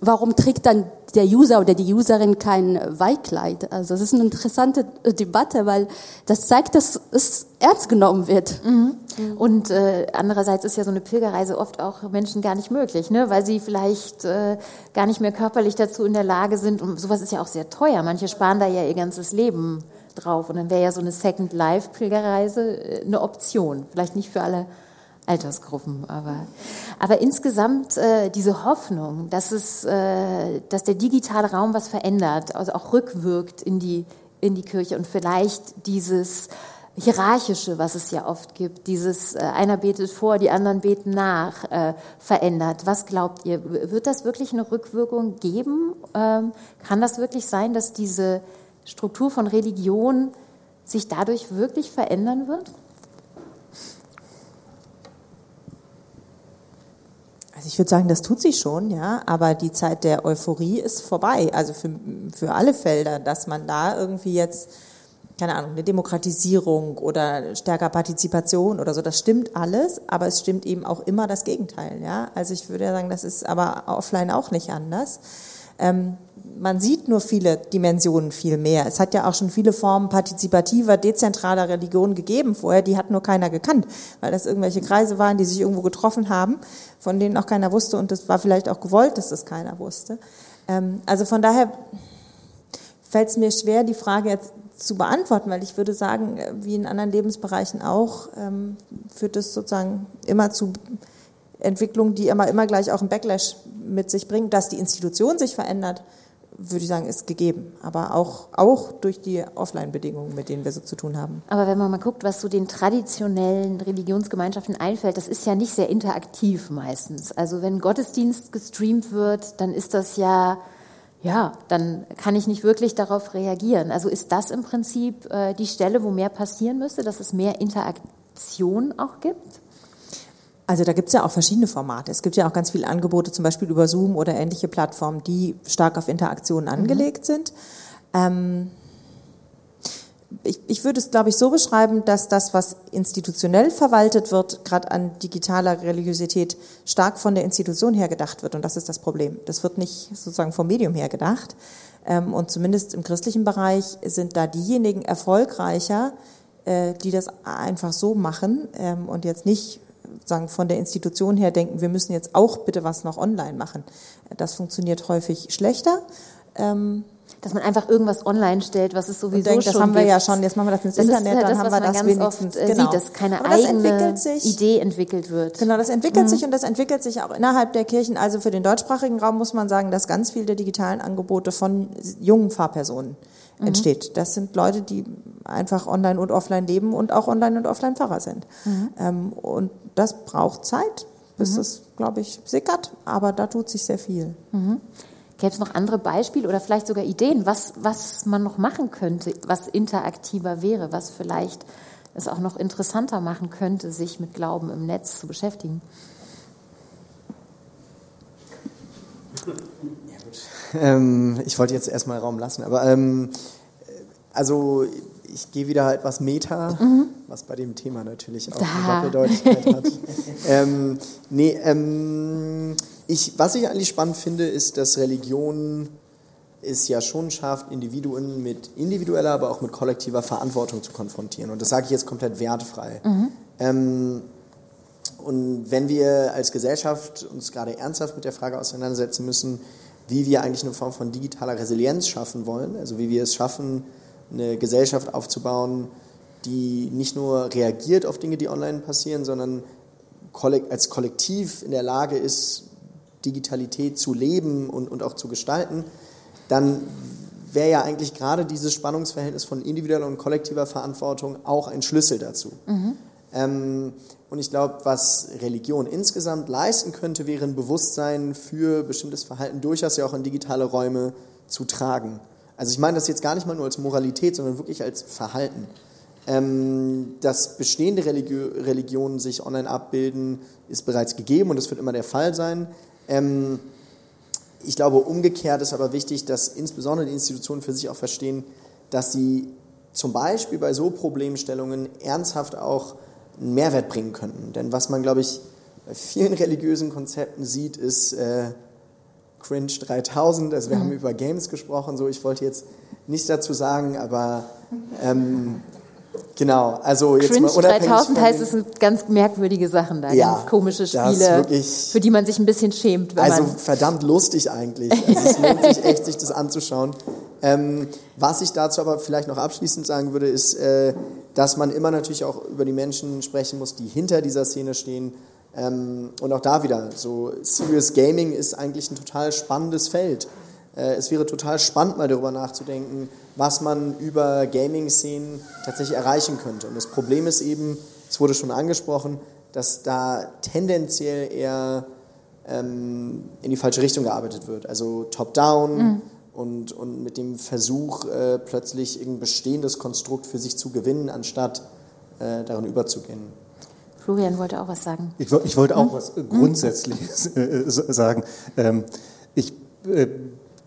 warum trägt dann der User oder die Userin kein Weihkleid? Also das ist eine interessante Debatte, weil das zeigt, dass es ernst genommen wird. Mhm. Und äh, andererseits ist ja so eine Pilgerreise oft auch Menschen gar nicht möglich, ne? weil sie vielleicht äh, gar nicht mehr körperlich dazu in der Lage sind. Und sowas ist ja auch sehr teuer. Manche sparen da ja ihr ganzes Leben drauf. Und dann wäre ja so eine Second Life Pilgerreise äh, eine Option. Vielleicht nicht für alle Altersgruppen, aber, aber insgesamt äh, diese Hoffnung, dass es, äh, dass der digitale Raum was verändert, also auch rückwirkt in die, in die Kirche und vielleicht dieses hierarchische, was es ja oft gibt, dieses äh, einer betet vor, die anderen beten nach, äh, verändert. Was glaubt ihr? Wird das wirklich eine Rückwirkung geben? Ähm, kann das wirklich sein, dass diese Struktur von Religion sich dadurch wirklich verändern wird? Also ich würde sagen, das tut sie schon, ja, aber die Zeit der Euphorie ist vorbei. Also für, für alle Felder, dass man da irgendwie jetzt keine Ahnung, eine Demokratisierung oder stärker Partizipation oder so. Das stimmt alles, aber es stimmt eben auch immer das Gegenteil. Ja? Also ich würde ja sagen, das ist aber offline auch nicht anders. Ähm, man sieht nur viele Dimensionen viel mehr. Es hat ja auch schon viele Formen partizipativer, dezentraler Religion gegeben vorher, die hat nur keiner gekannt, weil das irgendwelche Kreise waren, die sich irgendwo getroffen haben, von denen auch keiner wusste und es war vielleicht auch gewollt, dass das keiner wusste. Ähm, also von daher fällt es mir schwer, die Frage jetzt zu beantworten, weil ich würde sagen, äh, wie in anderen Lebensbereichen auch, ähm, führt es sozusagen immer zu Entwicklungen, die immer, immer gleich auch einen Backlash mit sich bringen. Dass die Institution sich verändert, würde ich sagen, ist gegeben. Aber auch, auch durch die Offline-Bedingungen, mit denen wir so zu tun haben. Aber wenn man mal guckt, was so den traditionellen Religionsgemeinschaften einfällt, das ist ja nicht sehr interaktiv meistens. Also wenn Gottesdienst gestreamt wird, dann ist das ja ja, dann kann ich nicht wirklich darauf reagieren. Also ist das im Prinzip äh, die Stelle, wo mehr passieren müsste, dass es mehr Interaktion auch gibt? Also da gibt es ja auch verschiedene Formate. Es gibt ja auch ganz viele Angebote, zum Beispiel über Zoom oder ähnliche Plattformen, die stark auf Interaktionen mhm. angelegt mhm. sind. Ähm, ich, ich würde es, glaube ich, so beschreiben, dass das, was institutionell verwaltet wird, gerade an digitaler Religiosität, stark von der Institution her gedacht wird. Und das ist das Problem. Das wird nicht sozusagen vom Medium her gedacht. Ähm, und zumindest im christlichen Bereich sind da diejenigen erfolgreicher, äh, die das einfach so machen ähm, und jetzt nicht sagen von der Institution her denken, wir müssen jetzt auch bitte was noch online machen. Das funktioniert häufig schlechter. Ähm, dass man einfach irgendwas online stellt, was es sowieso denkt, das haben gibt. wir ja schon, jetzt machen wir das ins das Internet, halt dann haben wir das ganz wenigstens. Oft, äh, genau. sieht, dass keine Aber eigene sich, Idee entwickelt wird. Genau, das entwickelt mhm. sich und das entwickelt sich auch innerhalb der Kirchen. Also für den deutschsprachigen Raum muss man sagen, dass ganz viele der digitalen Angebote von jungen Fahrpersonen mhm. entsteht. Das sind Leute, die einfach online und offline leben und auch online und offline Pfarrer sind. Mhm. Ähm, und das braucht Zeit, bis mhm. es, glaube ich, sickert, aber da tut sich sehr viel. Mhm. Gäbe es noch andere Beispiele oder vielleicht sogar Ideen, was, was man noch machen könnte, was interaktiver wäre, was vielleicht es auch noch interessanter machen könnte, sich mit Glauben im Netz zu beschäftigen? Ähm, ich wollte jetzt erstmal Raum lassen, aber ähm, also ich gehe wieder etwas Meta, mhm. was bei dem Thema natürlich auch da. eine Doppeldeutigkeit hat. ähm, nee, ähm, ich, was ich eigentlich spannend finde, ist, dass Religion es ja schon schafft, Individuen mit individueller, aber auch mit kollektiver Verantwortung zu konfrontieren. Und das sage ich jetzt komplett wertfrei. Mhm. Ähm, und wenn wir als Gesellschaft uns gerade ernsthaft mit der Frage auseinandersetzen müssen, wie wir eigentlich eine Form von digitaler Resilienz schaffen wollen, also wie wir es schaffen, eine Gesellschaft aufzubauen, die nicht nur reagiert auf Dinge, die online passieren, sondern als Kollektiv in der Lage ist, Digitalität zu leben und, und auch zu gestalten, dann wäre ja eigentlich gerade dieses Spannungsverhältnis von individueller und kollektiver Verantwortung auch ein Schlüssel dazu. Mhm. Ähm, und ich glaube, was Religion insgesamt leisten könnte, wäre ein Bewusstsein für bestimmtes Verhalten durchaus ja auch in digitale Räume zu tragen. Also ich meine das jetzt gar nicht mal nur als Moralität, sondern wirklich als Verhalten. Ähm, dass bestehende Religio Religionen sich online abbilden, ist bereits gegeben und das wird immer der Fall sein. Ähm, ich glaube, umgekehrt ist aber wichtig, dass insbesondere die Institutionen für sich auch verstehen, dass sie zum Beispiel bei so Problemstellungen ernsthaft auch einen Mehrwert bringen könnten. Denn was man, glaube ich, bei vielen religiösen Konzepten sieht, ist äh, Cringe 3000. Also wir mhm. haben über Games gesprochen, so ich wollte jetzt nichts dazu sagen, aber ähm, Genau, also jetzt Cringe mal unabhängig 3000 heißt es sind ganz merkwürdige Sachen da, ja, ganz komische Spiele, für die man sich ein bisschen schämt. also verdammt lustig eigentlich. Also es lohnt sich echt, sich das anzuschauen. Ähm, was ich dazu aber vielleicht noch abschließend sagen würde, ist, äh, dass man immer natürlich auch über die Menschen sprechen muss, die hinter dieser Szene stehen. Ähm, und auch da wieder, so Serious Gaming ist eigentlich ein total spannendes Feld. Äh, es wäre total spannend, mal darüber nachzudenken, was man über Gaming-Szenen tatsächlich erreichen könnte. Und das Problem ist eben, es wurde schon angesprochen, dass da tendenziell eher ähm, in die falsche Richtung gearbeitet wird. Also top-down mhm. Und, und mit dem Versuch, äh, plötzlich ein bestehendes Konstrukt für sich zu gewinnen, anstatt äh, darin überzugehen. Florian wollte auch was sagen. Ich, ich wollte auch mhm. was Grundsätzliches äh, sagen. Ähm, ich äh,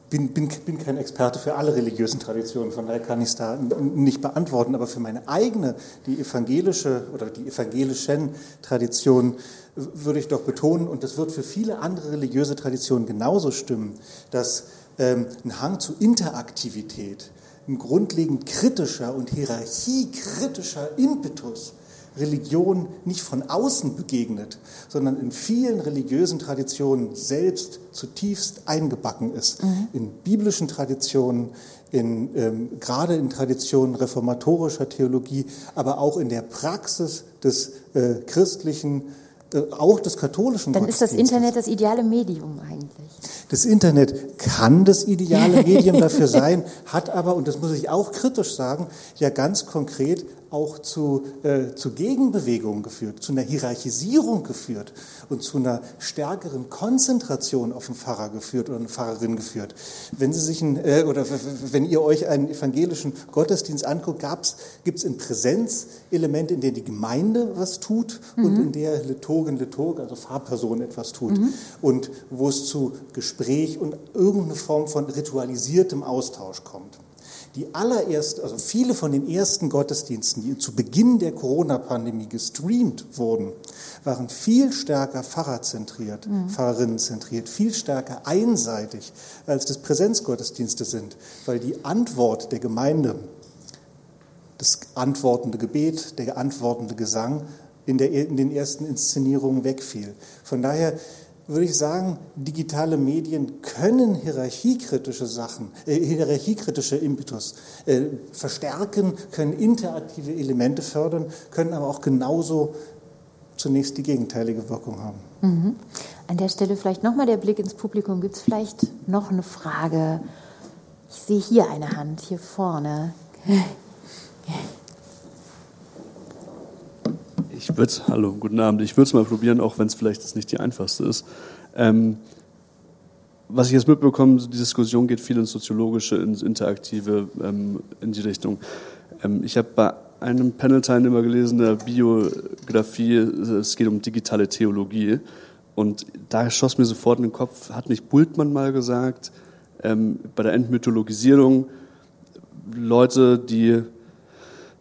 bin, bin, bin kein Experte für alle religiösen Traditionen, von daher kann ich es da nicht beantworten, aber für meine eigene, die evangelische oder die evangelischen Tradition würde ich doch betonen, und das wird für viele andere religiöse Traditionen genauso stimmen, dass ähm, ein Hang zu Interaktivität, ein grundlegend kritischer und hierarchiekritischer Impetus Religion nicht von außen begegnet, sondern in vielen religiösen Traditionen selbst zutiefst eingebacken ist. Mhm. In biblischen Traditionen, in, ähm, gerade in Traditionen reformatorischer Theologie, aber auch in der Praxis des äh, christlichen äh, auch des katholischen Dann ist das Internet das ideale Medium. Das Internet kann das ideale Medium dafür sein, hat aber, und das muss ich auch kritisch sagen, ja ganz konkret auch zu, äh, zu Gegenbewegungen geführt, zu einer Hierarchisierung geführt und zu einer stärkeren Konzentration auf den Pfarrer geführt oder eine Pfarrerin geführt. Wenn Sie sich ein, äh, oder wenn ihr euch einen evangelischen Gottesdienst anguckt, gibt es in Präsenz Elemente, in denen die Gemeinde was tut mhm. und in der Liturgen, Liturg, also Pfarrperson etwas tut mhm. und wo es zu Gespräch und irgendeine Form von ritualisiertem Austausch kommt. Die allerersten, also viele von den ersten Gottesdiensten, die zu Beginn der Corona-Pandemie gestreamt wurden, waren viel stärker pfarrerzentriert, mhm. Pfarrerinnenzentriert, viel stärker einseitig, als das Präsenzgottesdienste sind, weil die Antwort der Gemeinde, das antwortende Gebet, der antwortende Gesang in, der, in den ersten Inszenierungen wegfiel. Von daher würde ich sagen, digitale Medien können hierarchiekritische Sachen, äh, hierarchiekritische Impetus äh, verstärken, können interaktive Elemente fördern, können aber auch genauso zunächst die gegenteilige Wirkung haben. Mhm. An der Stelle vielleicht nochmal der Blick ins Publikum. Gibt es vielleicht noch eine Frage? Ich sehe hier eine Hand, hier vorne. Ich würde hallo, guten Abend. Ich würde es mal probieren, auch wenn es vielleicht jetzt nicht die einfachste ist. Ähm, was ich jetzt mitbekomme, die Diskussion geht viel ins Soziologische, ins Interaktive, ähm, in die Richtung. Ähm, ich habe bei einem Panel-Teilnehmer gelesen, der Biografie, es geht um digitale Theologie. Und da schoss mir sofort in den Kopf, hat nicht Bultmann mal gesagt, ähm, bei der Entmythologisierung, Leute, die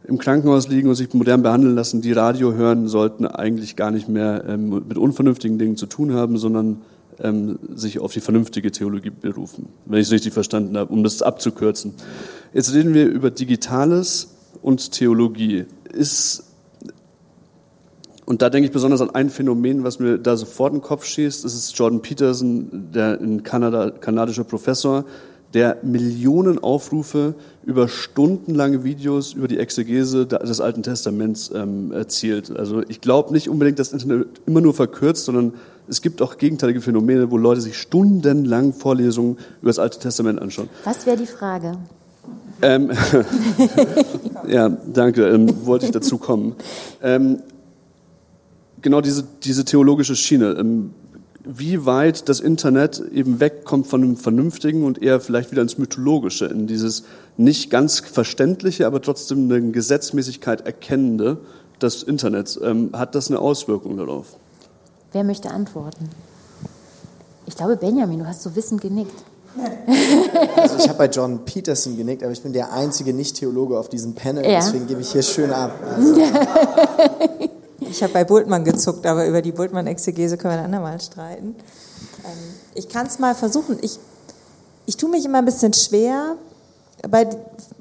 im Krankenhaus liegen und sich modern behandeln lassen, die Radio hören, sollten eigentlich gar nicht mehr ähm, mit unvernünftigen Dingen zu tun haben, sondern ähm, sich auf die vernünftige Theologie berufen, wenn ich es richtig verstanden habe, um das abzukürzen. Jetzt reden wir über Digitales und Theologie. Ist und da denke ich besonders an ein Phänomen, was mir da sofort in den Kopf schießt. Das ist Jordan Peterson, der ein Kanada, kanadischer Professor, der Millionen Aufrufe über stundenlange Videos über die Exegese des Alten Testaments ähm, erzielt. Also ich glaube nicht unbedingt, dass das Internet immer nur verkürzt, sondern es gibt auch gegenteilige Phänomene, wo Leute sich stundenlang Vorlesungen über das Alte Testament anschauen. Was wäre die Frage? Ähm, ja, danke, ähm, wollte ich dazu kommen. Ähm, genau diese, diese theologische Schiene. Wie weit das Internet eben wegkommt von dem Vernünftigen und eher vielleicht wieder ins Mythologische, in dieses nicht ganz verständliche, aber trotzdem eine Gesetzmäßigkeit erkennende des Internets. Ähm, hat das eine Auswirkung darauf? Wer möchte antworten? Ich glaube, Benjamin, du hast so wissend genickt. Also ich habe bei John Peterson genickt, aber ich bin der einzige Nicht-Theologe auf diesem Panel, ja. deswegen gebe ich hier schön ab. Also. Ich habe bei Bultmann gezuckt, aber über die Bultmann-Exegese können wir ein andermal streiten. Ähm, ich kann es mal versuchen. Ich, ich tue mich immer ein bisschen schwer bei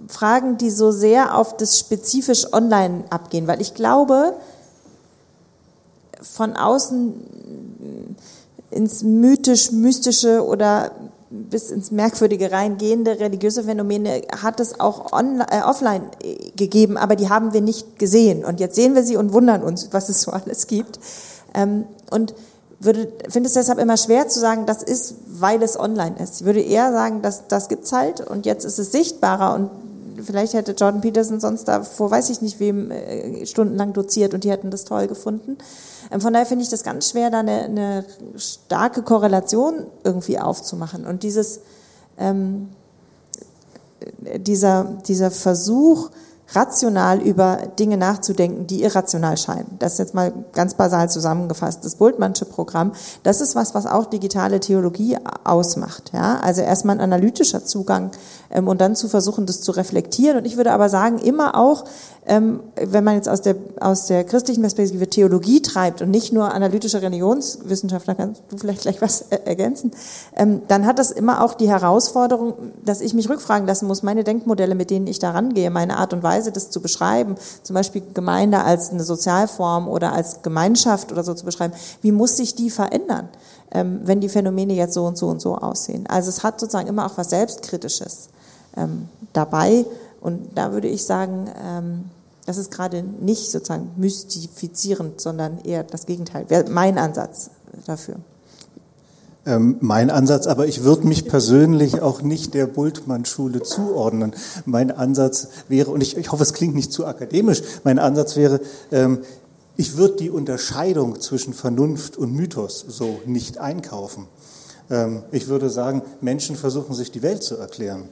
Fragen, die so sehr auf das spezifisch online abgehen, weil ich glaube, von außen ins mythisch-mystische oder bis ins Merkwürdige reingehende religiöse Phänomene hat es auch online, äh, offline gegeben, aber die haben wir nicht gesehen. Und jetzt sehen wir sie und wundern uns, was es so alles gibt. Ähm, und würde, finde es deshalb immer schwer zu sagen, das ist, weil es online ist. Ich würde eher sagen, das gibt's halt und jetzt ist es sichtbarer und vielleicht hätte Jordan Peterson sonst da vor weiß ich nicht wem äh, stundenlang doziert und die hätten das toll gefunden. Ähm, von daher finde ich das ganz schwer, da eine, eine starke Korrelation irgendwie aufzumachen. Und dieses, ähm, dieser, dieser Versuch, rational über Dinge nachzudenken, die irrational scheinen. Das ist jetzt mal ganz basal zusammengefasst. Das Bultmannsche Programm, das ist was, was auch digitale Theologie ausmacht. Ja? Also erstmal ein analytischer Zugang ähm, und dann zu versuchen, das zu reflektieren. Und ich würde aber sagen, immer auch, wenn man jetzt aus der, aus der christlichen Perspektive Theologie treibt und nicht nur analytische Religionswissenschaftler, kannst du vielleicht gleich was ergänzen, ähm, dann hat das immer auch die Herausforderung, dass ich mich rückfragen lassen muss, meine Denkmodelle, mit denen ich da rangehe, meine Art und Weise, das zu beschreiben, zum Beispiel Gemeinde als eine Sozialform oder als Gemeinschaft oder so zu beschreiben, wie muss sich die verändern? Ähm, wenn die Phänomene jetzt so und so und so aussehen. Also es hat sozusagen immer auch was Selbstkritisches ähm, dabei. Und da würde ich sagen, ähm, das ist gerade nicht sozusagen mystifizierend, sondern eher das Gegenteil. Wäre mein Ansatz dafür. Ähm, mein Ansatz, aber ich würde mich persönlich auch nicht der Bultmann-Schule zuordnen. Mein Ansatz wäre, und ich, ich, hoffe, es klingt nicht zu akademisch, mein Ansatz wäre, ähm, ich würde die Unterscheidung zwischen Vernunft und Mythos so nicht einkaufen. Ähm, ich würde sagen, Menschen versuchen sich die Welt zu erklären.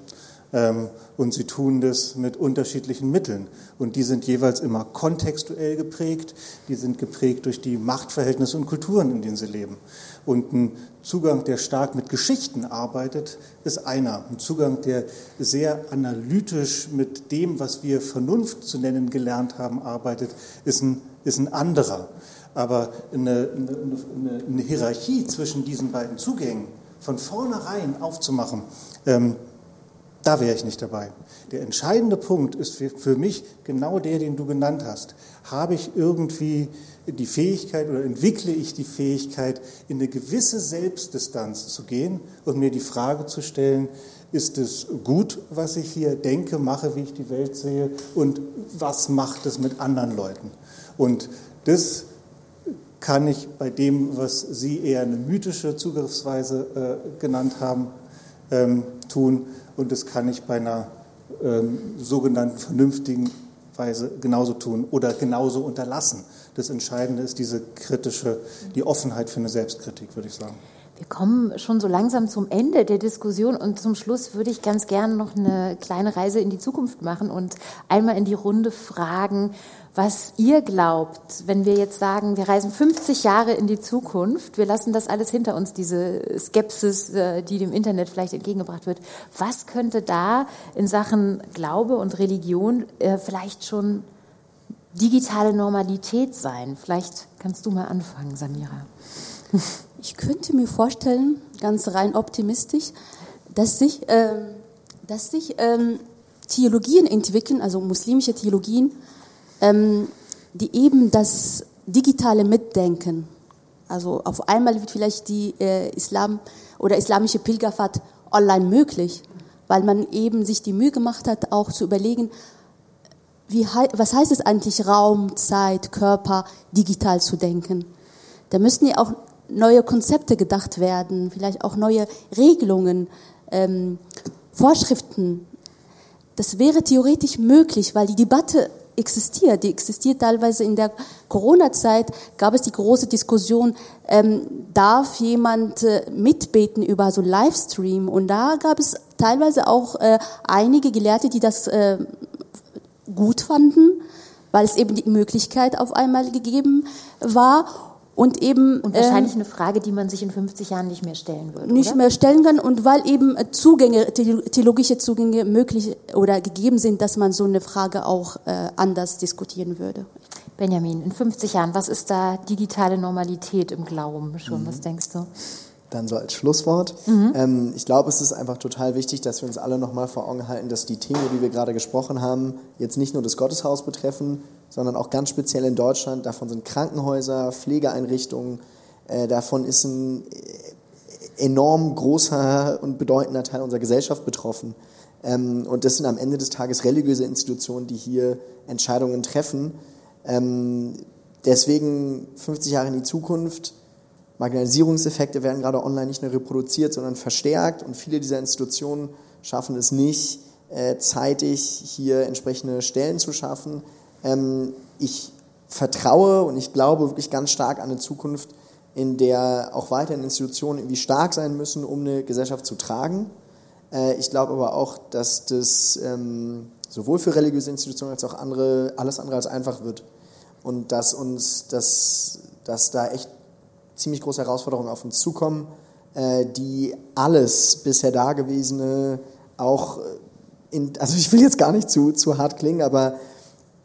Ähm, und sie tun das mit unterschiedlichen Mitteln. Und die sind jeweils immer kontextuell geprägt, die sind geprägt durch die Machtverhältnisse und Kulturen, in denen sie leben. Und ein Zugang, der stark mit Geschichten arbeitet, ist einer. Ein Zugang, der sehr analytisch mit dem, was wir Vernunft zu nennen gelernt haben, arbeitet, ist ein, ist ein anderer. Aber eine, eine, eine Hierarchie zwischen diesen beiden Zugängen von vornherein aufzumachen, ähm, da wäre ich nicht dabei. Der entscheidende Punkt ist für mich genau der, den du genannt hast. Habe ich irgendwie die Fähigkeit oder entwickle ich die Fähigkeit, in eine gewisse Selbstdistanz zu gehen und mir die Frage zu stellen, ist es gut, was ich hier denke, mache, wie ich die Welt sehe und was macht es mit anderen Leuten? Und das kann ich bei dem, was Sie eher eine mythische Zugriffsweise äh, genannt haben, ähm, tun und das kann ich bei einer ähm, sogenannten vernünftigen Weise genauso tun oder genauso unterlassen. Das Entscheidende ist diese kritische, die Offenheit für eine Selbstkritik, würde ich sagen. Wir kommen schon so langsam zum Ende der Diskussion und zum Schluss würde ich ganz gerne noch eine kleine Reise in die Zukunft machen und einmal in die Runde fragen, was ihr glaubt, wenn wir jetzt sagen, wir reisen 50 Jahre in die Zukunft, wir lassen das alles hinter uns, diese Skepsis, äh, die dem Internet vielleicht entgegengebracht wird. Was könnte da in Sachen Glaube und Religion äh, vielleicht schon digitale Normalität sein? Vielleicht kannst du mal anfangen, Samira. Ich könnte mir vorstellen, ganz rein optimistisch, dass sich, äh, dass sich ähm, Theologien entwickeln, also muslimische Theologien, ähm, die eben das digitale Mitdenken, also auf einmal wird vielleicht die äh, Islam oder islamische Pilgerfahrt online möglich, weil man eben sich die Mühe gemacht hat, auch zu überlegen, wie, was heißt es eigentlich Raum, Zeit, Körper digital zu denken. Da müssten ja auch neue Konzepte gedacht werden, vielleicht auch neue Regelungen, ähm, Vorschriften. Das wäre theoretisch möglich, weil die Debatte existiert. Die existiert teilweise in der Corona-Zeit, gab es die große Diskussion, ähm, darf jemand äh, mitbeten über so Livestream? Und da gab es teilweise auch äh, einige Gelehrte, die das äh, gut fanden, weil es eben die Möglichkeit auf einmal gegeben war. Und eben. Und wahrscheinlich ähm, eine Frage, die man sich in 50 Jahren nicht mehr stellen würde. Nicht oder? mehr stellen kann und weil eben Zugänge, theologische Zugänge möglich oder gegeben sind, dass man so eine Frage auch äh, anders diskutieren würde. Benjamin, in 50 Jahren, was ist da digitale Normalität im Glauben schon? Mhm. Was denkst du? Dann so als Schlusswort. Mhm. Ähm, ich glaube, es ist einfach total wichtig, dass wir uns alle nochmal vor Augen halten, dass die Themen, die wir gerade gesprochen haben, jetzt nicht nur das Gotteshaus betreffen, sondern auch ganz speziell in Deutschland. Davon sind Krankenhäuser, Pflegeeinrichtungen, äh, davon ist ein äh, enorm großer und bedeutender Teil unserer Gesellschaft betroffen. Ähm, und das sind am Ende des Tages religiöse Institutionen, die hier Entscheidungen treffen. Ähm, deswegen 50 Jahre in die Zukunft. Marginalisierungseffekte werden gerade online nicht nur reproduziert, sondern verstärkt. Und viele dieser Institutionen schaffen es nicht, äh, zeitig hier entsprechende Stellen zu schaffen. Ähm, ich vertraue und ich glaube wirklich ganz stark an eine Zukunft, in der auch weiterhin Institutionen irgendwie stark sein müssen, um eine Gesellschaft zu tragen. Äh, ich glaube aber auch, dass das ähm, sowohl für religiöse Institutionen als auch andere alles andere als einfach wird. Und dass uns, dass, dass da echt ziemlich große Herausforderungen auf uns zukommen, äh, die alles bisher Dagewesene auch in, also ich will jetzt gar nicht zu, zu hart klingen, aber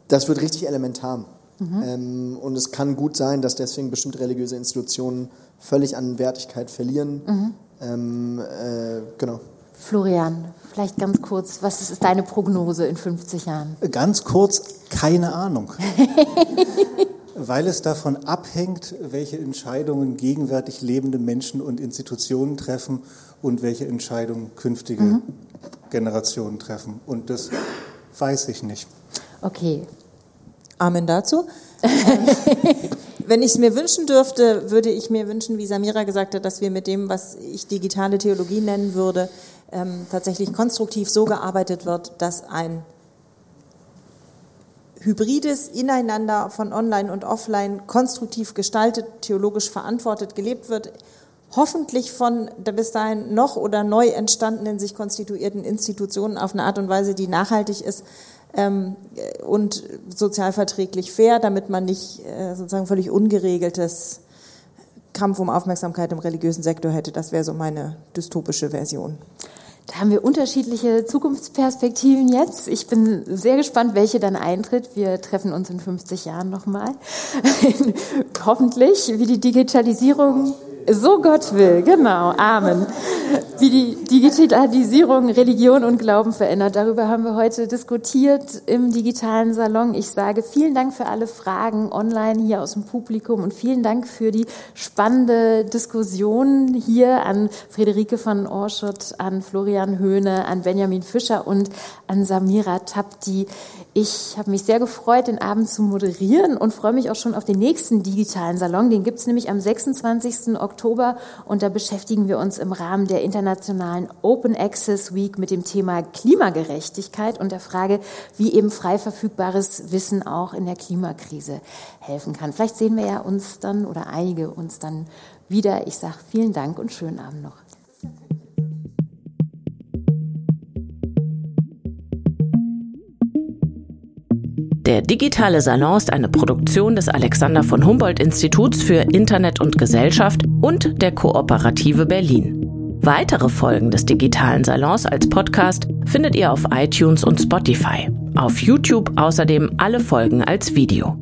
das wird richtig elementar. Mhm. Ähm, und es kann gut sein, dass deswegen bestimmte religiöse Institutionen völlig an Wertigkeit verlieren. Mhm. Ähm, äh, genau. Florian, vielleicht ganz kurz, was ist deine Prognose in 50 Jahren? Ganz kurz, keine Ahnung. Weil es davon abhängt, welche Entscheidungen gegenwärtig lebende Menschen und Institutionen treffen und welche Entscheidungen künftige mhm. Generationen treffen. Und das weiß ich nicht. Okay. Amen dazu. Wenn ich es mir wünschen dürfte, würde ich mir wünschen, wie Samira gesagt hat, dass wir mit dem, was ich digitale Theologie nennen würde, ähm, tatsächlich konstruktiv so gearbeitet wird, dass ein hybrides Ineinander von Online und Offline konstruktiv gestaltet, theologisch verantwortet gelebt wird, hoffentlich von der bis dahin noch oder neu entstandenen, sich konstituierten Institutionen auf eine Art und Weise, die nachhaltig ist ähm, und sozialverträglich fair, damit man nicht äh, sozusagen völlig ungeregeltes Kampf um Aufmerksamkeit im religiösen Sektor hätte. Das wäre so meine dystopische Version. Da haben wir unterschiedliche Zukunftsperspektiven jetzt. Ich bin sehr gespannt, welche dann eintritt. Wir treffen uns in 50 Jahren nochmal. Hoffentlich, wie die Digitalisierung so Gott will, genau. Amen. Wie die Digitalisierung Religion und Glauben verändert. Darüber haben wir heute diskutiert im digitalen Salon. Ich sage vielen Dank für alle Fragen online hier aus dem Publikum und vielen Dank für die spannende Diskussion hier an Friederike von Orschut, an Florian Höhne, an Benjamin Fischer und an Samira Tapti. Ich habe mich sehr gefreut, den Abend zu moderieren und freue mich auch schon auf den nächsten digitalen Salon. Den gibt es nämlich am 26. Oktober und da beschäftigen wir uns im Rahmen der internationalen Open Access Week mit dem Thema Klimagerechtigkeit und der Frage, wie eben frei verfügbares Wissen auch in der Klimakrise helfen kann. Vielleicht sehen wir ja uns dann oder einige uns dann wieder. Ich sage vielen Dank und schönen Abend noch. Der digitale Salon ist eine Produktion des Alexander von Humboldt Instituts für Internet und Gesellschaft und der Kooperative Berlin. Weitere Folgen des digitalen Salons als Podcast findet ihr auf iTunes und Spotify. Auf YouTube außerdem alle Folgen als Video.